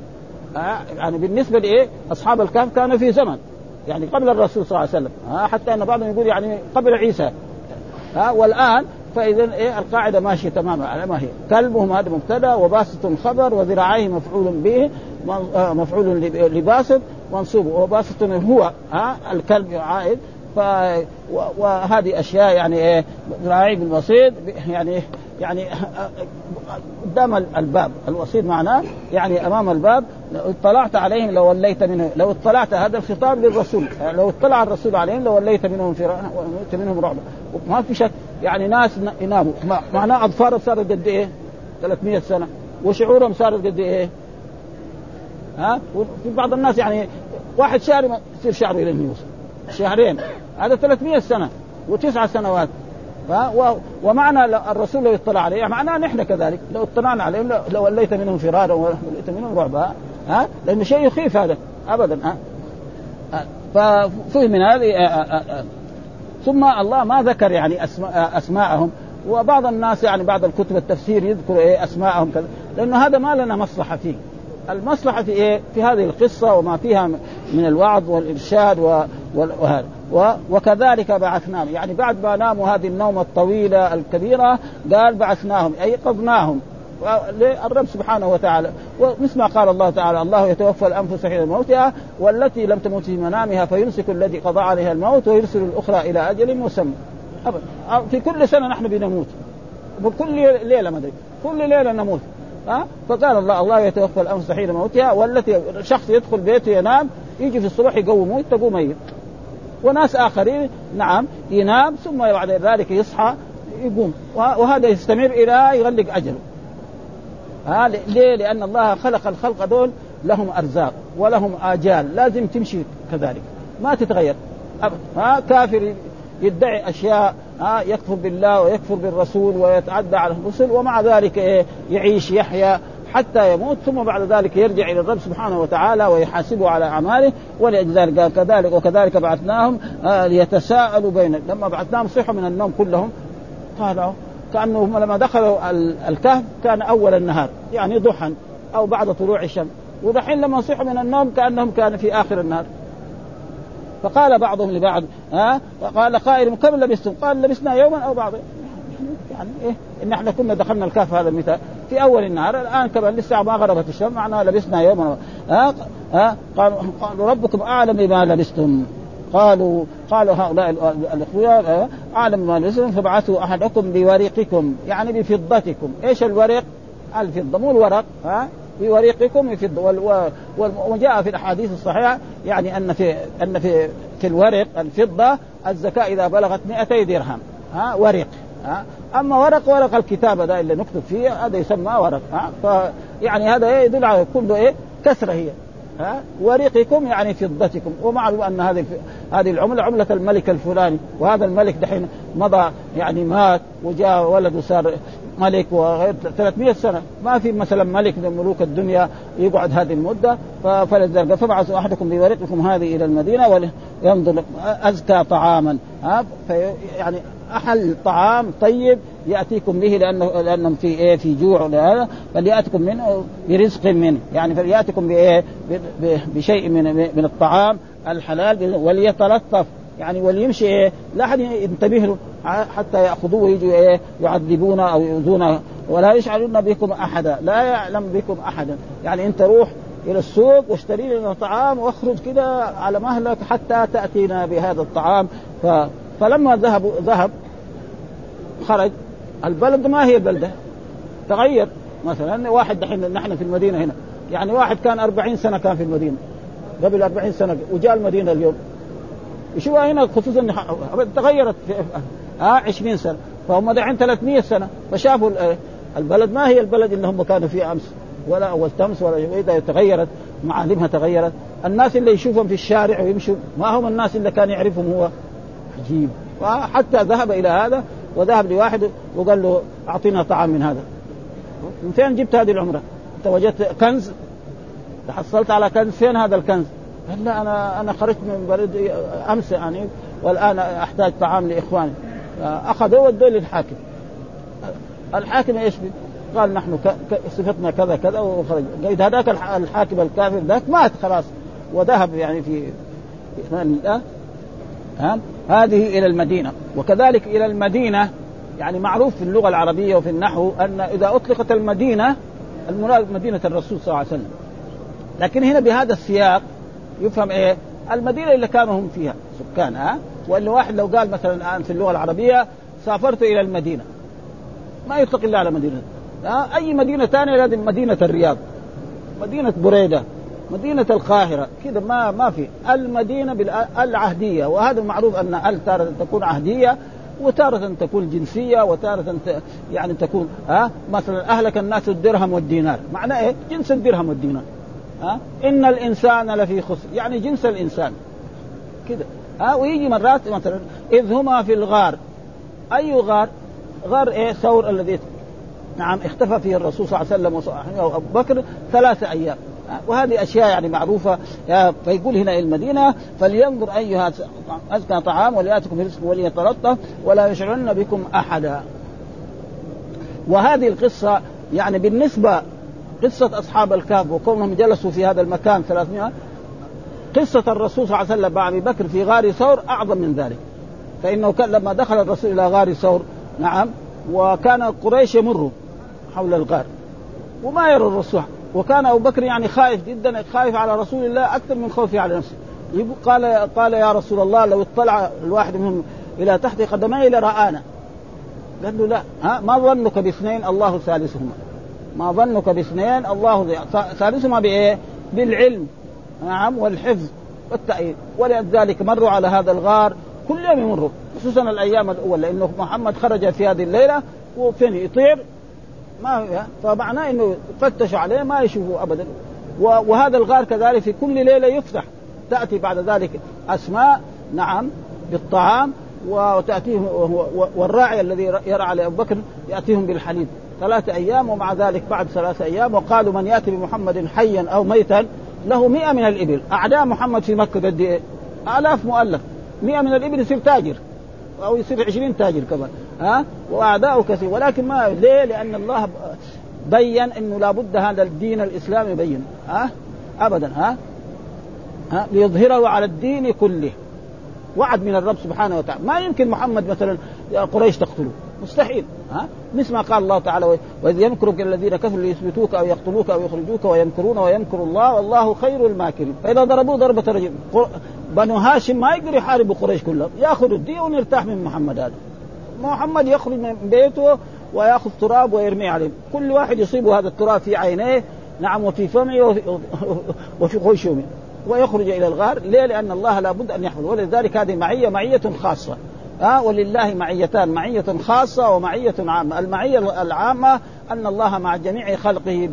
يعني بالنسبة لإيه؟ أصحاب الكهف كانوا في زمن. يعني قبل الرسول صلى الله عليه وسلم. حتى إن بعضهم يقول يعني قبل عيسى. ها والآن فإذا إيه القاعدة ماشية تماما. على ما هي. كلبهم هذا مبتدأ وباسط خبر وذراعيه مفعول به آه، مفعول لباسط منصوب. وباسط هو ها الكلب عائد. ف وهذه أشياء يعني إيه ذراعي بالبسيط يعني يعني قدام الباب الوسيط معناه يعني أمام الباب لو اطلعت عليهم لوليت منهم لو اطلعت هذا الخطاب للرسول لو اطلع الرسول عليهم لوليت منهم فرارا ولوليت منهم رعبا وما في شك يعني ناس يناموا معناه اظفارهم صارت قد إيه؟ 300 سنة وشعورهم صارت قد إيه؟ ها وفي بعض الناس يعني واحد شهر يصير شعره إلى يوصل شهرين هذا 300 سنة وتسع سنوات. ومعنى الرسول لو اطلع عليه معناه نحن كذلك لو اطلعنا عليهم لوليت منهم فرارا ولوليت منهم رعبا ها؟ لأنه شيء يخيف هذا ابدا ها؟ ففهم من هذه ثم الله ما ذكر يعني أسماء أسماءهم وبعض الناس يعني بعض الكتب التفسير يذكر إيه أسماءهم كذا لأنه هذا ما لنا مصلحة فيه. المصلحة في إيه؟ في هذه القصة وما فيها من الوعظ والإرشاد وهذا. وكذلك بعثناهم. يعني بعد ما ناموا هذه النومة الطويلة الكبيرة قال بعثناهم ايقظناهم الرب سبحانه وتعالى. ومثل ما قال الله تعالى الله يتوفى الأنفس حين موتها والتي لم تمت في منامها فيمسك الذي قضى عليها الموت ويرسل الأخرى إلى أجل مسمى. في كل سنة نحن بنموت. وكل ليلة ما كل ليلة نموت. ها؟ فقال الله الله يتوفى الأنفس حين موتها والتي شخص يدخل بيته ينام يجي في الصبح يقومه تقوم ميت. وناس آخرين نعم ينام ثم بعد ذلك يصحى يقوم. وهذا يستمر إلى يغلق أجله. ها ليه؟ لأن الله خلق الخلق دول لهم أرزاق ولهم آجال لازم تمشي كذلك. ما تتغير. ها كافر يدعي أشياء ها يكفر بالله ويكفر بالرسول ويتعدى على الرسل ومع ذلك إيه؟ يعيش يحيا. حتى يموت ثم بعد ذلك يرجع إلى الرب سبحانه وتعالى ويحاسبه على أعماله ولذلك قال كذلك وكذلك بعثناهم آه ليتساءلوا بين لما بعثناهم صحوا من النوم كلهم قالوا كأنهم لما دخلوا الكهف كان أول النهار يعني ضحى أو بعد طلوع الشمس. ودحين لما صحوا من النوم كأنهم كان في آخر النهار. فقال بعضهم لبعض ها قال قائل كم لبستم؟ قال لبسنا يوما أو بعض يعني إيه؟ إن إحنا كنا دخلنا الكهف هذا المثال. في أول النهار الآن كمان لسه ما غربت الشمس معناها لبسنا يوما ها؟ ها؟ قالوا ربكم أعلم بما لبستم. قالوا قالوا هؤلاء الاخوه أعلم بما لبستم فابعثوا أحدكم بورقكم يعني بفضتكم. إيش الورق؟ الفضة مو الورق ها؟ في وريقكم في وجاء في الأحاديث الصحيحة يعني أن في أن في في الورق الفضة الزكاة إذا بلغت 200 درهم ها؟ ورق. ها؟ أما ورق ورق الكتابه ده اللي نكتب فيه هذا يسمى ورق ها؟ فيعني هذا إيه يدل على كله إيه كسرة هي ها؟ ورقكم يعني فضتكم. ومعلوم أن هذه هذه العملة عملة الملك الفلاني وهذا الملك دحين مضى يعني مات وجاء ولده صار ملك وغير 300 سنة. ما في مثلا ملك من ملوك الدنيا يقعد هذه المدة فلذلك فبعثوا أحدكم بورقكم هذه إلى المدينة ولينظر أزكى طعاما ها؟ يعني أحل طعام طيب يأتيكم به لأنه لأنهم في إيه في جوع وهذا فليأتكم منه برزق منه. يعني فليأتكم بإيه؟ بشيء من من الطعام الحلال وليتلطف. يعني وليمشي إيه؟ لا أحد ينتبه له حتى يأخذوه ويجوا إيه؟ يعذبونه أو يؤذونه ولا يشعرون بكم أحدا لا يعلم بكم أحدا. يعني أنت روح إلى السوق واشتري لنا طعام واخرج كده على مهلك حتى تأتينا بهذا الطعام. ف... فلما ذهب ذهب خرج. البلد ما هي البلده تغير. مثلا واحد دحين نحن في المدينة هنا. يعني واحد كان أربعين سنة كان في المدينة. قبل أربعين سنة وجاء المدينة اليوم. يشوفها هنا خصوصا تغيرت ها 20 سنة. فهم دحين 300 سنة. فشافوا البلد ما هي البلد اللي هم كانوا فيه أمس. ولا أول تمس ولا إذا تغيرت. معالمها تغيرت. الناس اللي يشوفهم في الشارع ويمشوا ما هم الناس اللي كان يعرفهم هو. عجيب فحتى ذهب إلى هذا وذهب لواحد وقال له أعطينا طعام من هذا. من فين جبت هذه العمرة؟ أنت وجدت كنز؟ تحصلت على كنز؟ فين هذا الكنز؟ قال لا أنا أنا خرجت من بلد أمس يعني والآن أحتاج طعام لإخواني. أخذوه ودوه للحاكم. الحاكم إيش قال نحن صفتنا كذا كذا وخرج. قيد هذاك الحاكم الكافر ذاك مات خلاص. وذهب يعني في ها؟ ها؟ هذه إلى المدينة. وكذلك إلى المدينة يعني معروف في اللغة العربية وفي النحو أن إذا أطلقت المدينة المراد مدينة الرسول صلى الله عليه وسلم. لكن هنا بهذا السياق يفهم إيه؟ المدينة اللي كانوا هم فيها سكانها وان واحد لو قال مثلا الآن في اللغة العربية سافرت إلى المدينة. ما يطلق إلا على مدينة. أي مدينة ثانية لازم مدينة الرياض. مدينة بريدة. مدينة القاهرة كذا ما ما في. المدينة بالعهدية وهذا معروف أن ال تارة تكون عهدية وتارة تكون جنسية وتارة يعني تكون ها؟ مثلا أهلك الناس الدرهم والدينار. معناه إيه؟ جنس الدرهم والدينار. ها؟ إن الإنسان لفي خسر يعني جنس الإنسان. كذا ها؟ ويجي مرات مثلا إذ هما في الغار. أي غار؟ غار إيه؟ ثور الذي نعم اختفى فيه الرسول صلى الله عليه وسلم وابو بكر ثلاثة أيام. وهذه أشياء يعني معروفة. فيقول هنا المدينة فلينظر أيها أزكى طعام وليأتكم برزق وليتلطف ولا يشعرن بكم أحدا. وهذه القصة يعني بالنسبة قصة أصحاب الكهف وكونهم جلسوا في هذا المكان 300 قصة الرسول صلى الله عليه وسلم مع أبي بكر في غار ثور أعظم من ذلك. فإنه كان لما دخل الرسول إلى غار ثور نعم وكان قريش يمروا حول الغار وما يرى الرسول. وكان أبو بكر يعني خايف جدا خايف على رسول الله أكثر من خوفه على نفسه. قال قال يا رسول الله لو اطلع الواحد منهم إلى تحت قدميه لرآنا. قال له لا ها ما ظنك باثنين الله ثالثهما. ما ظنك باثنين الله ثالثهما بإيه؟ بالعلم. نعم والحفظ والتأييد. ولذلك مروا على هذا الغار كل يوم يمروا خصوصا الأيام الاولى لأنه محمد خرج في هذه الليلة وفين؟ يطير. ما فمعناه إنه فتشوا عليه ما يشوفوا ابدا. وهذا الغار كذلك في كل ليلة يفتح. تأتي بعد ذلك أسماء نعم بالطعام وتاتيهم والراعي الذي يرعى لأبو بكر يأتيهم بالحليب. ثلاثة أيام ومع ذلك بعد ثلاثة أيام وقالوا من يأتي بمحمد حيا أو ميتا له مئة من الإبل. أعداء محمد في مكة قد إيه؟ آلاف مؤلف. مئة من الإبل يصير تاجر أو يصير عشرين تاجر كمان. ها؟ واعداؤه كثير ولكن ما ليه؟ لأن الله بين إنه لابد هذا الدين الاسلامي يبين. ها؟ ابدا ها؟ ها؟ ليظهره على الدين كله. وعد من الرب سبحانه وتعالى. ما يمكن محمد مثلا قريش تقتله. مستحيل ها؟ مثل ما قال الله تعالى واذ يمكر بك الذين كفروا ليثبتوك أو يقتلوك أو يخرجوك ويمكرون ويمكر الله والله خير الماكرين. فإذا ضربوه ضربة رجل بنو هاشم ما يقدر يحاربوا قريش كلهم. ياخذ الدين ويرتاح من محمد هذا. محمد يخرج من بيته ويأخذ تراب ويرميه عليه. كل واحد يصيب هذا التراب في عينيه نعم وفي فمه وفي خشومه. ويخرج إلى الغار. ليه؟ لأن الله لابد أن يحفظ ولذلك هذه معية معية خاصة. ها؟ ولله معيتان. معية خاصة ومعية عامة. المعية العامة أن الله مع جميع خلقه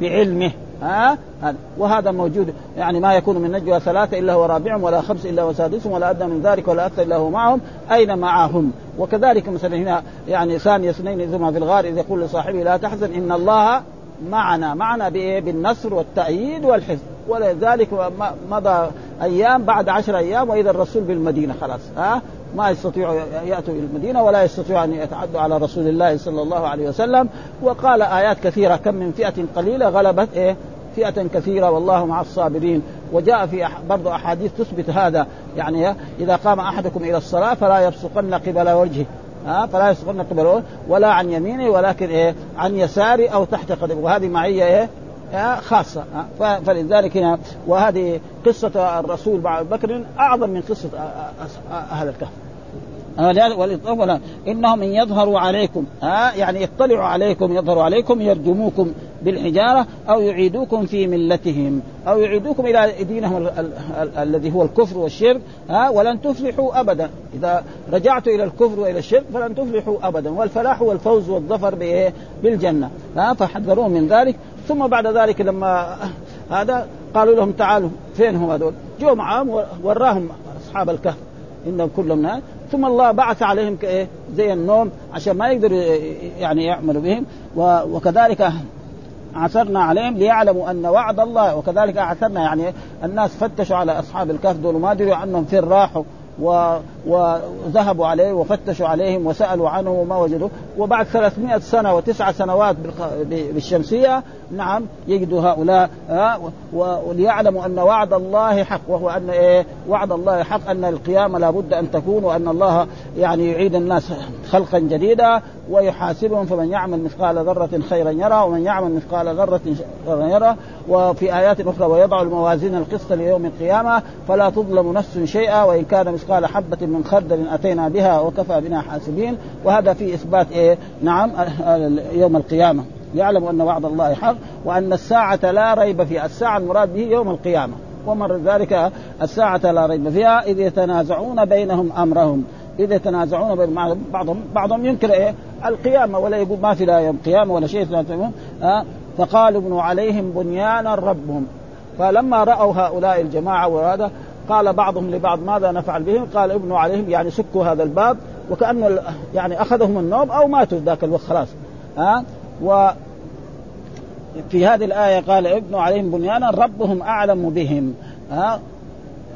بعلمه. ها؟ وهذا موجود. يعني ما يكون من نجوى ثلاثة إلا هو رابعهم ولا خمس إلا هو سادسهم ولا أدنى من ذلك ولا أكثر إلا هو معهم أين معهم؟ وكذلك مثلا هنا يعني ثاني اثنين إذ في الغار إذ يقول لصاحبه لا تحزن إن الله معنا. معنا بإيه؟ بالنصر والتأييد والحفظ. ولذلك مضى أيام بعد عشر أيام وإذا الرسول بالمدينة خلاص ها؟ ما يستطيعوا يأتوا إلى المدينة ولا يستطيعوا أن يتعدوا على رسول الله صلى الله عليه وسلم. وقال آيات كثيرة كم من فئة قليلة غلبت إيه؟ فئة كثيرة والله مع الصابرين. وجاء في برضو أحاديث تثبت هذا. يعني إذا قام أحدكم إلى الصلاة فلا يبصقن قبل وجهه. ها فلا يبصقن قبل ولا عن يمينه ولكن إيه عن يساره أو تحت قدمه. وهذه معية إيه خاصة. فلذلك هنا وهذه قصة الرسول بعد بكر أعظم من قصة أهل الكهف. إنهم إن يظهروا عليكم. ها يعني يطلعوا عليكم يظهروا عليكم يرجموكم بالحجارة أو يعيدوكم في ملتهم أو يعيدوكم إلى دينهم الذي هو الكفر والشرك. ها ولن تفلحوا أبدا. إذا رجعتوا إلى الكفر وإلى الشرك فلن تفلحوا أبدا. والفلاح هو الفوز والظفر بالجنة. ها فحذروهم من ذلك. ثم بعد ذلك لما هذا قالوا لهم تعالوا فين هم هذول؟ جو معهم وراهم أصحاب الكهف. إنهم كلهم ناس. ثم الله بعث عليهم كايه زي النوم عشان ما يقدروا يعني يعملوا بهم. وكذلك عثرنا عليهم ليعلموا أن وعد الله وكذلك اعثرنا يعني الناس فتشوا على أصحاب الكهف دول وما دروا عنهم فين راحوا و... وذهبوا عليه وفتشوا عليهم وسألوا عنه وما وجدوا. وبعد 300 سنة وتسع سنوات بالشمسية نعم يجدوا هؤلاء ها وليعلموا أن وعد الله حق وهو أن إيه وعد الله حق أن القيامة لابد أن تكون وأن الله يعني يعيد الناس خلقا جديدا ويحاسبهم فمن يعمل مثقال ذرة خيرا يرى ومن يعمل مثقال ذرة شرا يرى وفي آيات أخرى ويضع الموازين القسط ليوم القيامة فلا تظلم نفس شيئا وإن كان مثقال حبة من خردل أتينا بها وكفى بنا حاسبين. وهذا في إثبات إيه نعم يوم القيامة. يعلم أن وعد الله حق وأن الساعة لا ريب فيها. الساعة المراد به يوم القيامة. ومر ذلك الساعة لا ريب فيها إذ يتنازعون بينهم أمرهم. إذ يتنازعون بين بعضهم بعضهم ينكر إيه؟ القيامة ولا يقول ما في لا يوم قيامة ولا شيء. لا فقالوا ابنوا عليهم بنيانا ربهم. فلما رأوا هؤلاء الجماعة وهذا قال بعضهم لبعض ماذا نفعل بهم؟ قال ابنوا عليهم. يعني سكوا هذا الباب. وكأنه يعني أخذهم النوم أو ماتوا ذاك الوقت خلاص. ها؟ و في هذه الآية قال ابنوا عليهم بنيانا ربهم أعلم بهم ها؟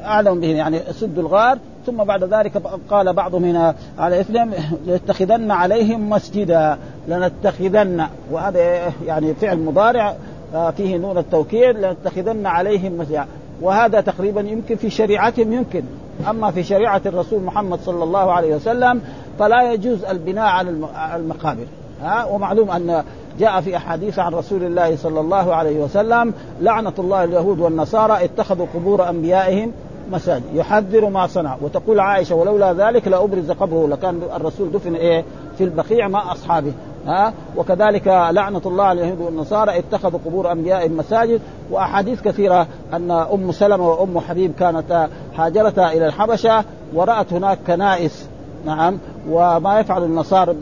أعلم بهم يعني سدوا الغار. ثم بعد ذلك قال بعضهم هنا على إثنين لنتخذن عليهم مسجدا لنتخذن وهذا يعني فعل مضارع آه، فيه نون التوكيد لنتخذن عليهم مسجدا. وهذا تقريبا يمكن في شريعتهم يمكن. أما في شريعة الرسول محمد صلى الله عليه وسلم فلا يجوز البناء على المقابر. ها؟ ومعلوم أن جاء في أحاديث عن رسول الله صلى الله عليه وسلم لعنة الله اليهود والنصارى اتخذوا قبور أنبيائهم مساجد. يحذر ما صنع. وتقول عائشة ولولا ذلك لابرز قبره. لكان الرسول دفن إيه؟ في البقيع مع أصحابه. ها؟ وكذلك لعنة الله على اليهود والنصارى اتخذوا قبور أنبيائهم مساجد. وأحاديث كثيرة أن أم سلمة وأم حبيب كانت هاجرتا إلى الحبشة ورأت هناك كنائس نعم وما يفعل النصارى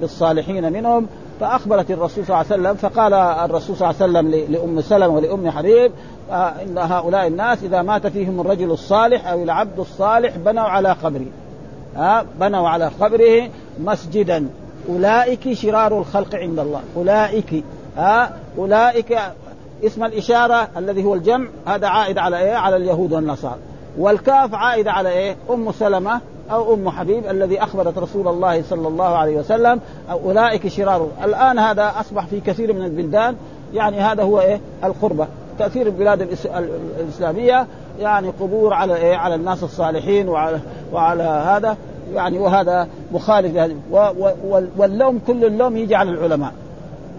بالصالحين منهم. فأخبرت الرسول صلى الله عليه وسلم فقال الرسول صلى الله عليه وسلم لأم سلمة ولأم حبيب آه، إن هؤلاء الناس إذا مات فيهم الرجل الصالح أو العبد الصالح بنوا على قبره. ها آه، بنوا على قبره مسجدا. أولئك شرار الخلق عند الله. أولئك ها آه، أولئك اسم الإشارة الذي هو الجمع هذا عائد على إيه؟ على اليهود والنصارى. والكاف عائد على إيه؟ أم سلمة أو أم حبيب الذي أخبرت رسول الله صلى الله عليه وسلم أولئك شرار. الآن هذا أصبح في كثير من البلدان يعني هذا هو إيه؟ القربة. كثير البلاد الإسلامية يعني قبور على إيه؟ على الناس الصالحين وعلى وعلى هذا يعني وهذا مخالف لهذه. واللوم كل اللوم يجي على العلماء.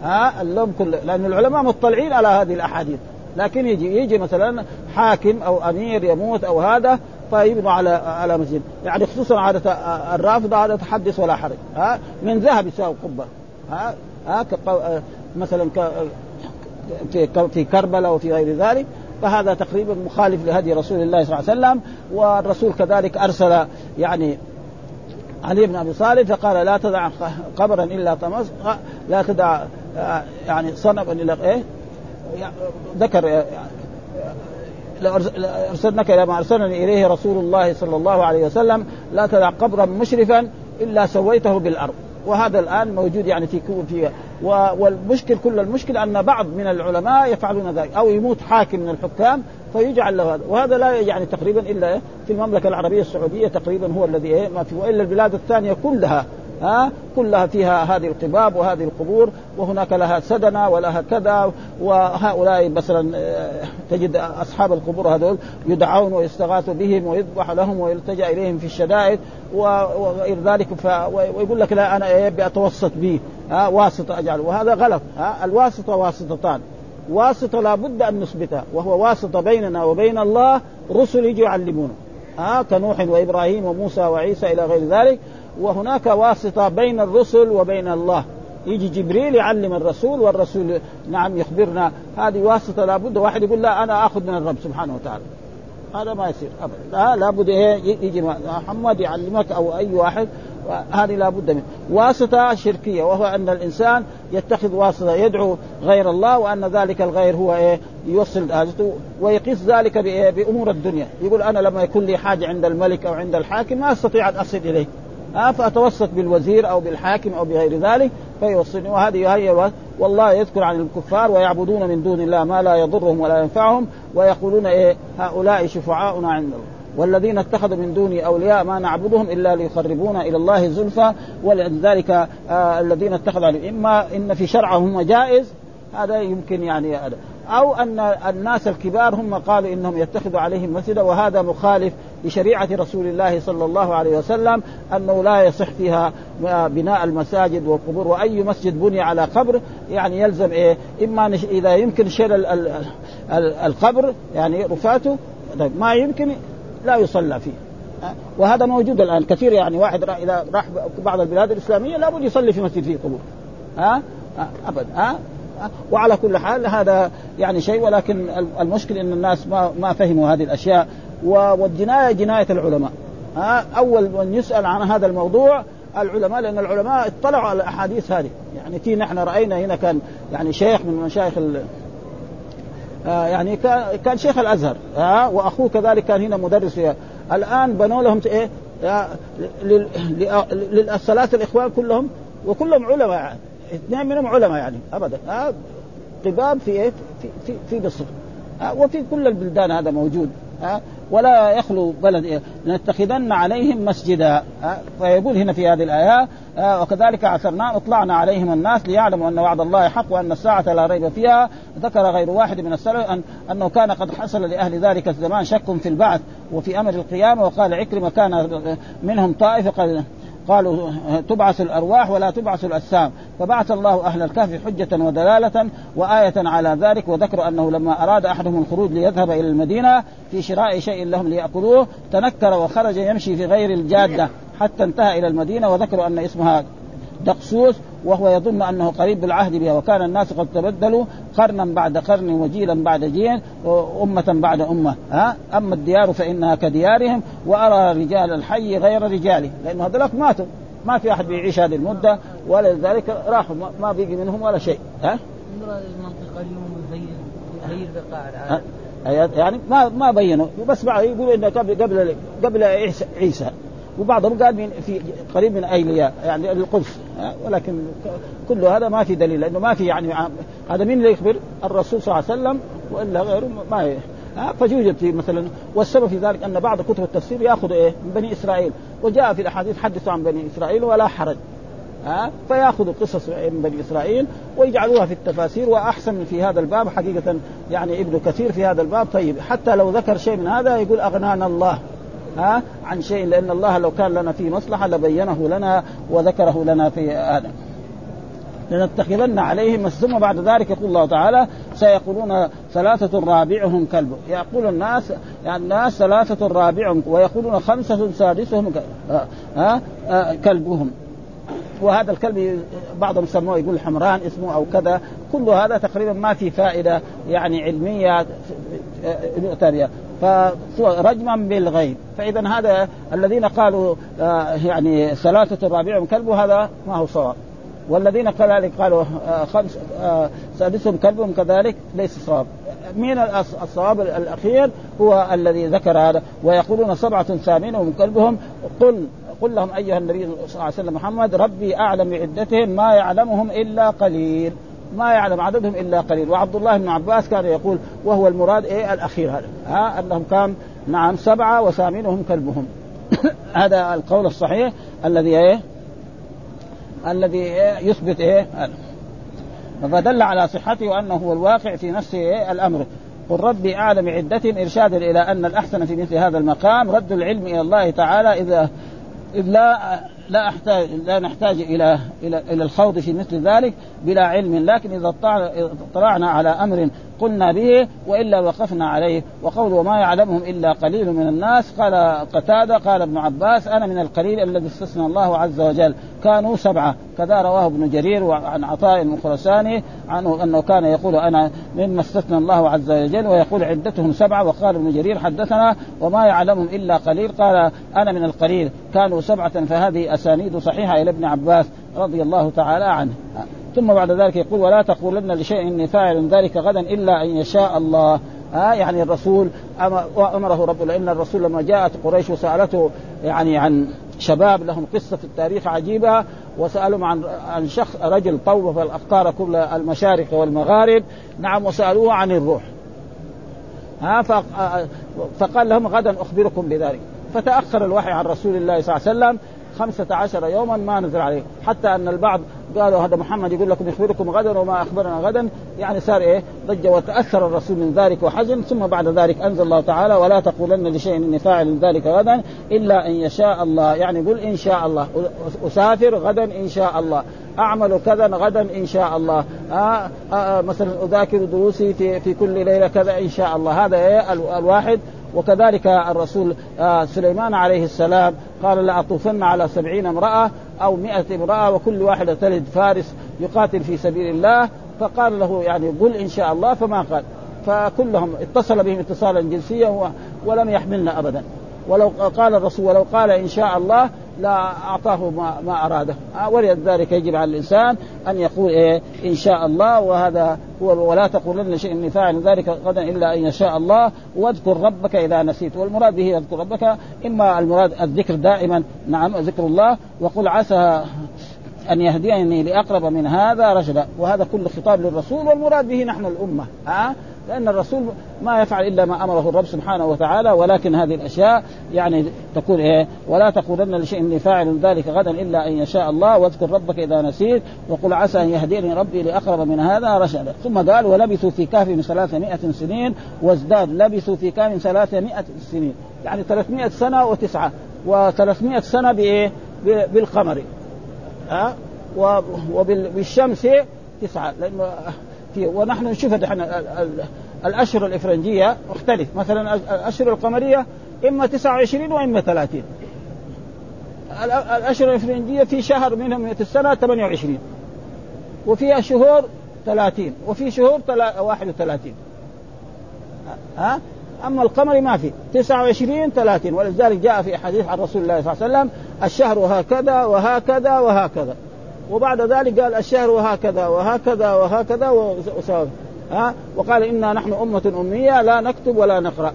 ها؟ اللوم كله لأن العلماء مطلعين على هذه الأحاديث. لكن يجي يجي مثلا حاكم أو أمير يموت أو هذا فيبنوا على على مسجد. يعني خصوصا عادة الرافضه عاده تحدث ولا حرج. ها؟ من ذهب يساوي قبة. ها؟ ها؟ مثلا في في كربلاء وفي غير ذلك. فهذا تقريبا مخالف لهدي رسول الله صلى الله عليه وسلم والرسول كذلك أرسل يعني علي بن أبي طالب فقال لا تدع قبرا إلا طمس لا تدع يعني صنما الا إيه؟ ذكر لارسلنك إلى ما أرسلني إليه رسول الله صلى الله عليه وسلم لا تدع قبرا مشرفا إلا سويته بالأرض. وهذا الآن موجود يعني في في والمشكل كل المشكل أن بعض من العلماء يفعلون ذلك أو يموت حاكم من الحكام فيجعل له هذا. وهذا لا يعني تقريبا إلا في المملكة العربية السعودية تقريبا هو الذي إيه ما في وإلا البلاد الثانية كلها ها؟ كلها فيها هذه القباب وهذه القبور وهناك لها سدنة ولها كذا وهؤلاء مثلا آه، تجد أصحاب القبور هذول يدعون ويستغاث بهم ويذبح لهم ويلتجأ إليهم في الشدائد وغير ذلك ف... ويقول لك لا أنا ابي أتوسط به ها واسطة أجعل. وهذا غلط ها الواسطة واسطتان. واسطة لابد أن نثبتها وهو واسطة بيننا وبين الله رسل يجوا يعلمونا ها كنوح وإبراهيم وموسى وعيسى إلى غير ذلك. وهناك واسطة بين الرسل وبين الله. يجي جبريل يعلم الرسول والرسول نعم يخبرنا. هذه واسطة لابد واحد يقول لا أنا آخذ من الرب سبحانه وتعالى. هذا ما يصير ابدا. لا لابد إيه يجي محمد يعلمك أو أي واحد. هذه لابد منه واسطة شركية وهو أن الإنسان يتخذ واسطة يدعو غير الله وأن ذلك الغير هو إيه؟ يوصل حاجته ويقيس ذلك بإيه؟ بأمور الدنيا. يقول أنا لما يكون لي حاجة عند الملك أو عند الحاكم ما أستطيع أن أصل إليه. فاتوسط بالوزير أو بالحاكم أو بغير ذلك فيوصلني. وهذه هي والله يذكر عن الكفار ويعبدون من دون الله ما لا يضرهم ولا ينفعهم ويقولون إيه هؤلاء شفعاؤنا عند الله. والذين اتخذوا من دوني أولياء ما نعبدهم إلا ليقربونا إلى الله زلفى. ولذلك آه الذين اتخذوا إما إن في شرعهم جائز هذا يمكن يعني هذا أو أن الناس الكبار هم قالوا إنهم يتخذوا عليهم مسجدا وهذا مخالف لشريعة رسول الله صلى الله عليه وسلم أنه لا يصح فيها بناء المساجد والقبور وأي مسجد بني على قبر يعني يلزم إيه؟ إما إذا يمكن شيل القبر يعني رفاته ما يمكن لا يصلى فيه. وهذا موجود الآن. كثير يعني واحد إذا راح بعض البلاد الإسلامية لابد يصلي في مسجد فيه قبور. ها؟ ابدا ها؟ وعلى كل حال هذا يعني شيء ولكن المشكل إن الناس ما ما فهموا هذه الأشياء. والجناية جناية العلماء. أول من يسأل عن هذا الموضوع العلماء لأن العلماء اطلعوا على الأحاديث هذه. يعني في نحن رأينا هنا كان يعني شيخ من مشايخ آه يعني كان شيخ الأزهر. ها وأخوه كذلك كان هنا مدرس. فيها الآن بنوا لهم إيه؟ للثلاثه الإخوان كلهم وكلهم علماء. يعني اثنين منهم علماء يعني ابدا. ها قباب في إيه في في, في مصر. وفي كل البلدان هذا موجود. ها ولا يخلو بلد إيه؟ لنتخذن عليهم مسجدا. فيقول هنا في هذه الآية وكذلك عثرنا أطلعنا عليهم الناس ليعلموا أن وعد الله حق وأن الساعة لا ريب فيها. ذكر غير واحد من السلف أن أنه كان قد حصل لأهل ذلك الزمان شك في البعث وفي أمر القيامة وقال عكرمة كان منهم طائفة قال قالوا تبعث الأرواح ولا تبعث الأجسام. فبعث الله أهل الكهف حجة ودلالة وآية على ذلك وذكروا أنه لما أراد أحدهم الخروج ليذهب إلى المدينة في شراء شيء لهم ليأكلوه تنكر وخرج يمشي في غير الجادة حتى انتهى إلى المدينة وذكروا أن اسمها دقسوس وهو يظن أنه قريب بالعهد بها وكان الناس قد تبدلوا قرنا بعد قرن وجيلا بعد جيل وامه بعد أمة ها؟ أما الديار فإنها كديارهم وأرى رجال الحي غير رجاله لأنه هذولك ماتوا ما في أحد بيعيش هذه المدة ولذلك راحوا ما بيجي منهم ولا شيء ها؟ المنطقة اليوم زي زي البقاع يعني ما ما بينوا بس بعد يقولوا إنه قبل قبل قبل عيسى. وبعضهم قال من في قريب من ايلياء يعني القدس ولكن كل هذا ما في دليل لأنه ما في يعني هذا مين اللي يخبر؟ الرسول صلى الله عليه وسلم وإلا غيره ما فيوجد في مثلا والسبب في ذلك أن بعض كتب التفسير ياخذ إيه؟ من بني إسرائيل. وجاء في الأحاديث حدثوا عن بني إسرائيل ولا حرج ها؟ فيأخذوا قصص من بني إسرائيل ويجعلوها في التفاسير وأحسن في هذا الباب حقيقة يعني ابن كثير في هذا الباب. طيب حتى لو ذكر شيء من هذا يقول أغنانا الله. ها عن شيء لأن الله لو كان لنا فيه مصلحه لبينه لنا وذكره لنا في هذا لنتخذن عليهم ثم بعد ذلك يقول الله تعالى سيقولون ثلاثة رابعهم كلب يقول الناس يعني الناس ثلاثة رابعهم ويقولون خمسة سادسهم ها كلبهم وهذا الكلب بعضهم سموه يقول حمران اسمه أو كذا كل هذا تقريبا ما في فائده يعني علميه بها فرجما بالغيب. فاذا هذا الذين قالوا آه، يعني ثلاثة رابعهم كلب هذا ما هو صواب. والذين كذلك قالوا آه، خمس آه، سادسهم كلبهم كذلك ليس صواب. من الصواب الأخير هو الذي ذكر هذا ويقولون سبعة ثامنهم كلبهم. قل قل لهم أيها النبي صلى الله عليه وسلم محمد ربي أعلم بعدتهم ما يعلمهم إلا قليل. ما يعلم عددهم إلا قليل. وعبد الله بن عباس كان يقول وهو المراد إيه؟ الأخير هذا. ها؟ أنهم كان نعم سبعة وثامنهم كلبهم. هذا القول الصحيح الذي إيه؟ الذي إيه؟ يثبت إيه؟ فدل على صحته وأنه هو الواقع في نفس إيه؟ الأمر. قل ربي أعلم عدتهم ارشادا إلى أن الأحسن في مثل هذا المقام. رد العلم إلى الله تعالى إذا إذ لا لا احتاج لا نحتاج إلى إلى إلى الخوض في مثل ذلك بلا علم. لكن إذا اطلعنا على أمر قلنا به وإلا وقفنا عليه. وقول وما يعلمهم إلا قليل من الناس. قال قتادة قال ابن عباس أنا من القليل الذي استثنى الله عز وجل. كانوا سبعة. كذا رواه ابن جرير عن عطاء الخرساني عنه أنه كان يقول أنا مما استثنى الله عز وجل ويقول عدتهم سبعة. وقال ابن جرير حدثنا وما يعلمهم إلا قليل. قال أنا من القليل. كانوا سبعة فهذه أسانيد صحيحة إلى ابن عباس رضي الله تعالى عنه. ثم بعد ذلك يقول ولا تقولن لشيء إني فاعل ذلك غدا إلا أن يشاء الله. ها يعني الرسول امره ربه لأن الرسول لما جاءت قريش وسألته يعني عن شباب لهم قصة في التاريخ عجيبة وسألهم عن عن شخص رجل طوف الأفكار كل المشارق والمغارب نعم وسألوه عن الروح. ها فقال لهم غدا أخبركم بذلك. فتأخر الوحي عن رسول الله صلى الله عليه وسلم خمسة عشر يوما ما نزل عليه. حتى أن البعض قالوا هذا محمد يقول لكم يخبركم غدا وما أخبرنا غدا. يعني صار إيه؟ ضجة وتأثر الرسول من ذلك وحزن. ثم بعد ذلك أنزل الله تعالى ولا تقولن لشيء إني فاعل ذلك غدا إلا أن يشاء الله. يعني قل إن شاء الله. أسافر غدا إن شاء الله اعمل كذا غدا ان شاء الله آآ آآ مثلا اذاكر دروسي في في كل ليله كذا ان شاء الله هذا إيه الواحد وكذلك الرسول آه، سليمان عليه السلام قال لأطوفن على سبعين امرأة أو مئة امرأة وكل واحدة تلد فارس يقاتل في سبيل الله. فقال له يعني قل إن شاء الله فما قال. فكلهم اتصل بهم اتصالا جنسيا ولم يحملنا أبدا. ولو قال الرسول ولو قال إن شاء الله لا أعطاه ما, ما أراده. آه، ولذلك يجب على الإنسان أن يقول إيه إن شاء الله وهذا هو ولا تقولن لشيء اني فاعل ذلك غدا إلا إن يشاء الله واذكر ربك إذا نسيت. والمراد به اذكر ربك إما المراد الذكر دائما نعم ذكر الله وقل عسى أن يهديني لأقرب من هذا رشدا. وهذا كل خطاب للرسول والمراد به نحن الأمة. ها لأن الرسول ما يفعل إلا ما أمره الرب سبحانه وتعالى ولكن هذه الأشياء يعني تكون إيه ولا تقولن لشيء إني فاعل ذلك غدا إلا أن يشاء الله واذكر ربك إذا نسيت وقل عسى أن يهديني ربي لأقرب من هذا رشدا ثم قال ولبثوا في كهفهم ثلاثمائة سنين وازداد لبثوا في كهفهم ثلاثمائة سنين يعني 300 سنة وتسعة و300 سنة بإيه؟ بالقمر ها أه؟ وبالشمس تسعة لأنه في ونحن نشوف دحين الأشهر الإفرنجية مختلف. مثلا الأشهر القمرية إما 29 وإما 30 الأشهر الإفرنجية في شهر منهم في السنة 28 وفيها شهور 30 وفي شهور 31 ها؟ أما القمري ما في. 29 30 ولذلك جاء في حديث عن رسول الله صلى الله عليه وسلم الشهر هكذا وهكذا وهكذا. وبعد ذلك قال الشهر هكذا وهكذا وهكذا وسوى ها؟ وقال إنا نحن أمة أمية لا نكتب ولا نقرأ.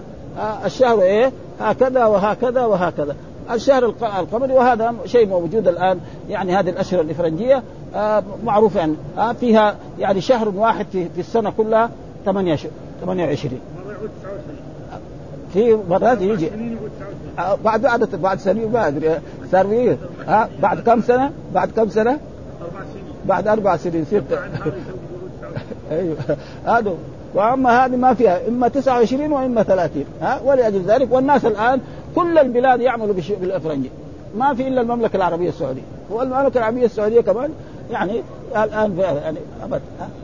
الشهر إيه؟ هكذا وهكذا وهكذا. الشهر القمري وهذا شيء موجود الآن يعني هذه الأشهر الافرنجيه آه معروفه يعني آه فيها يعني شهر واحد في, السنة كلها 8 28 في مرات يجي. آه، بعد بعد بعد سنين ما أدري صار ها؟ بعد كم سنة؟ بعد كم سنة؟ بعد أربع سنين ستة أيوه. هذا وأما هذه ما فيها إما 29 وإما 30 ها؟ ولأجل ذلك والناس الآن كل البلاد يعملوا بالافرنجي ما في إلا المملكة العربية السعودية. والمملكة العربية السعودية كمان يعني الآن يعني أبد.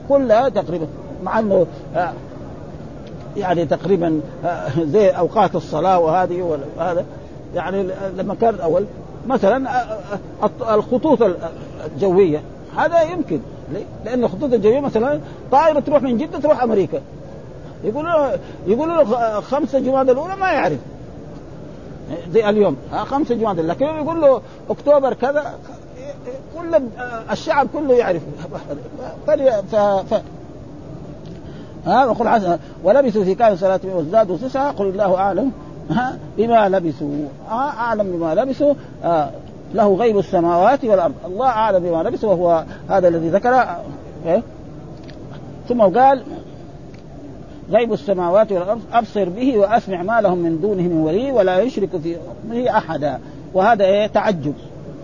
كلها تقريبا مع إنه يعني تقريبا زي أوقات الصلاة وهذه وهذا. يعني لما كان الأول مثلا الخطوط الجوية. هذا يمكن. لأن الخطوط الجوية مثلا طائرة تروح من جدة تروح أمريكا. يقولوا يقولوا له خمسه جماد الأولى ما يعرف. زي اليوم ها خمسه جماد لكن يقول له أكتوبر كذا كل الشعب كله يعرف. ف... ف... ها وقل ولبثوا في كهف صلاة وازدادوا تسعة قل الله أعلم. ها? بما لبثوا أعلم بما لبثوا آه له غيب السماوات والأرض. الله أعلم بما لبس وهو هذا الذي ذكر. إيه؟ ثم قال غيب السماوات والأرض أبصر به وأسمع ما لهم من دونه من ولي ولا يشرك في حكمه أحدا. وهذا إيه؟ تعجب.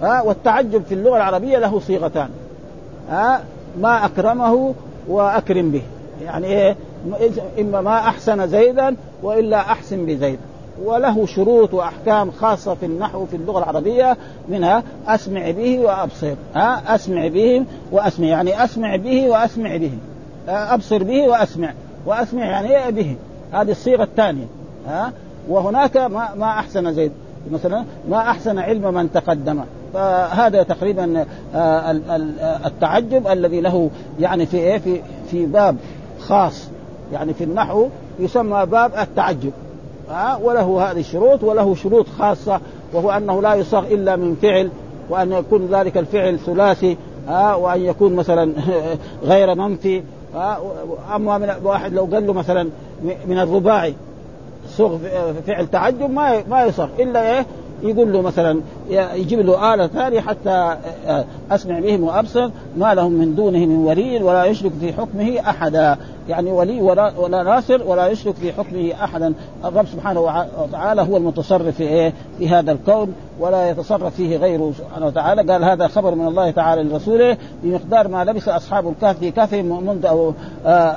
ها؟ والتعجب في اللغة العربية له صيغتان. ها؟ ما أكرمه وأكرم به. يعني إيه؟ إما ما أحسن زيدا وإلا أحسن بزيد. وله شروط وأحكام خاصة في النحو في اللغة العربية منها أسمع به وأبصر ها؟ أسمع به وأسمع يعني أسمع به وأسمع به أبصر به وأسمع وأسمع يعني إيه به هذه الصيغة الثانية ها؟ وهناك ما ما أحسن زيد مثلا ما أحسن علم من تقدم فهذا تقريبا آه، التعجب الذي له يعني في إيه؟ في في باب خاص يعني في النحو يسمى باب التعجب. ها وله هذه الشروط وله شروط خاصة وهو أنه لا يصاغ إلا من فعل وأن يكون ذلك الفعل ثلاثي ها وأن يكون مثلا غير منفي أما من واحد لو قال له مثلا من الرباعي صغ فعل تعجب ما ما يصغ إلا إيه؟ يقول له مثلا يجيب له آلة ثانية حتى أسمع بهم وأبصر ما لهم من دونه من ولي ولا يشرك في حكمه أحدا. يعني ولي ولا, ولا ناصر ولا يشرك في حكمه أحدا. الرب سبحانه وتعالى هو المتصرف في إيه؟ في هذا الكون ولا يتصرف فيه غيره سبحانه وتعالى. قال هذا خبر من الله تعالى لرسوله بمقدار ما لبس أصحاب الكهف في كهفهم منذ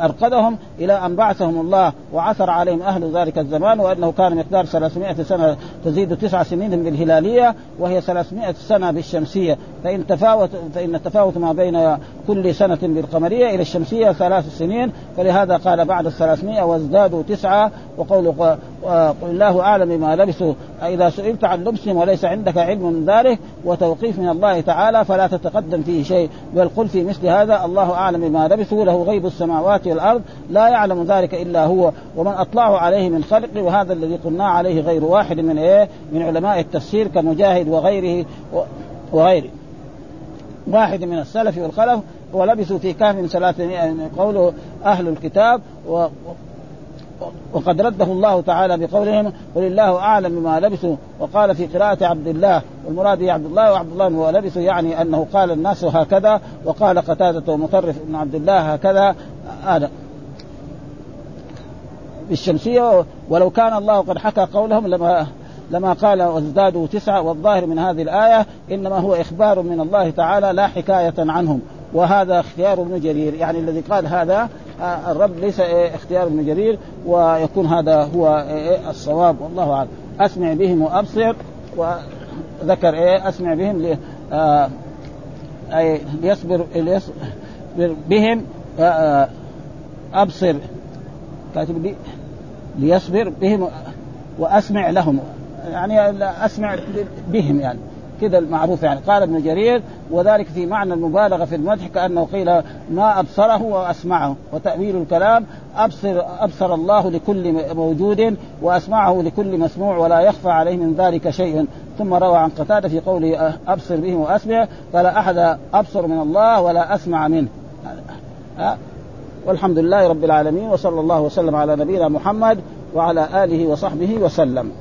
أرقدهم إلى أن بعثهم الله وعثر عليهم أهل ذلك الزمان وأنه كان مقدار 300 سنة تزيد تسع سنين بالهلالية وهي 300 سنة بالشمسية فإن تفاوت فإن التفاوت ما بين كل سنة بالقمرية إلى الشمسية ثلاث سنين فلهذا قال بعد الثلاثمائة وازدادوا تسعة وقول قل الله أعلم بما لبثوا. إذا سئلت عن لبسهم وليس عندك علم من ذلك وتوقيف من الله تعالى فلا تتقدم فيه شيء. بل قل في مثل هذا الله أعلم بما لبثوا له غيب السماوات والأرض لا يعلم ذلك إلا هو. ومن أطلعه عليه من خلقه وهذا الذي قلنا عليه غير واحد من إيه؟ من علماء التفسير كمجاهد وغيره وغيره. واحد من السلف والخلف ولبثوا في كهف ثلاثمائة قوله أهل الكتاب و وقد رده الله تعالى بقولهم قل الله أعلم بما لبثوا وقال في قراءة عبد الله والمراد عبد الله وعبد الله هو لبثوا يعني أنه قال الناس هكذا وقال قتادة ومطرف بن عبد الله هكذا هذا. بالشمسية ولو كان الله قد حكى قولهم لما لما قال وازدادوا تسعة والظاهر من هذه الآية إنما هو إخبار من الله تعالى لا حكاية عنهم. وهذا اختيار ابن جرير. يعني الذي قال هذا آه، الرب ليس إيه، اختيار ابن جرير ويكون هذا هو إيه، الصواب. والله أعلم. أسمع بهم وأبصر وذكر إيه أسمع بهم لي آه أي ليصبر ليصبر بهم آه أبصر. كاتب لي ليصبر بهم وأسمع لهم. يعني أسمع بهم يعني. كذا المعروف يعني. قال ابن جرير وذلك في معنى المبالغة في المدح كأنه قيل ما أبصره وأسمعه. وتأويل الكلام أبصر أبصر الله لكل موجود وأسمعه لكل مسموع ولا يخفى عليه من ذلك شيء. ثم روى عن قتادة في قوله أبصر به وأسمع فلا أحد أبصر من الله ولا أسمع منه. والحمد لله رب العالمين وصلى الله وسلم على نبينا محمد وعلى آله وصحبه وسلم.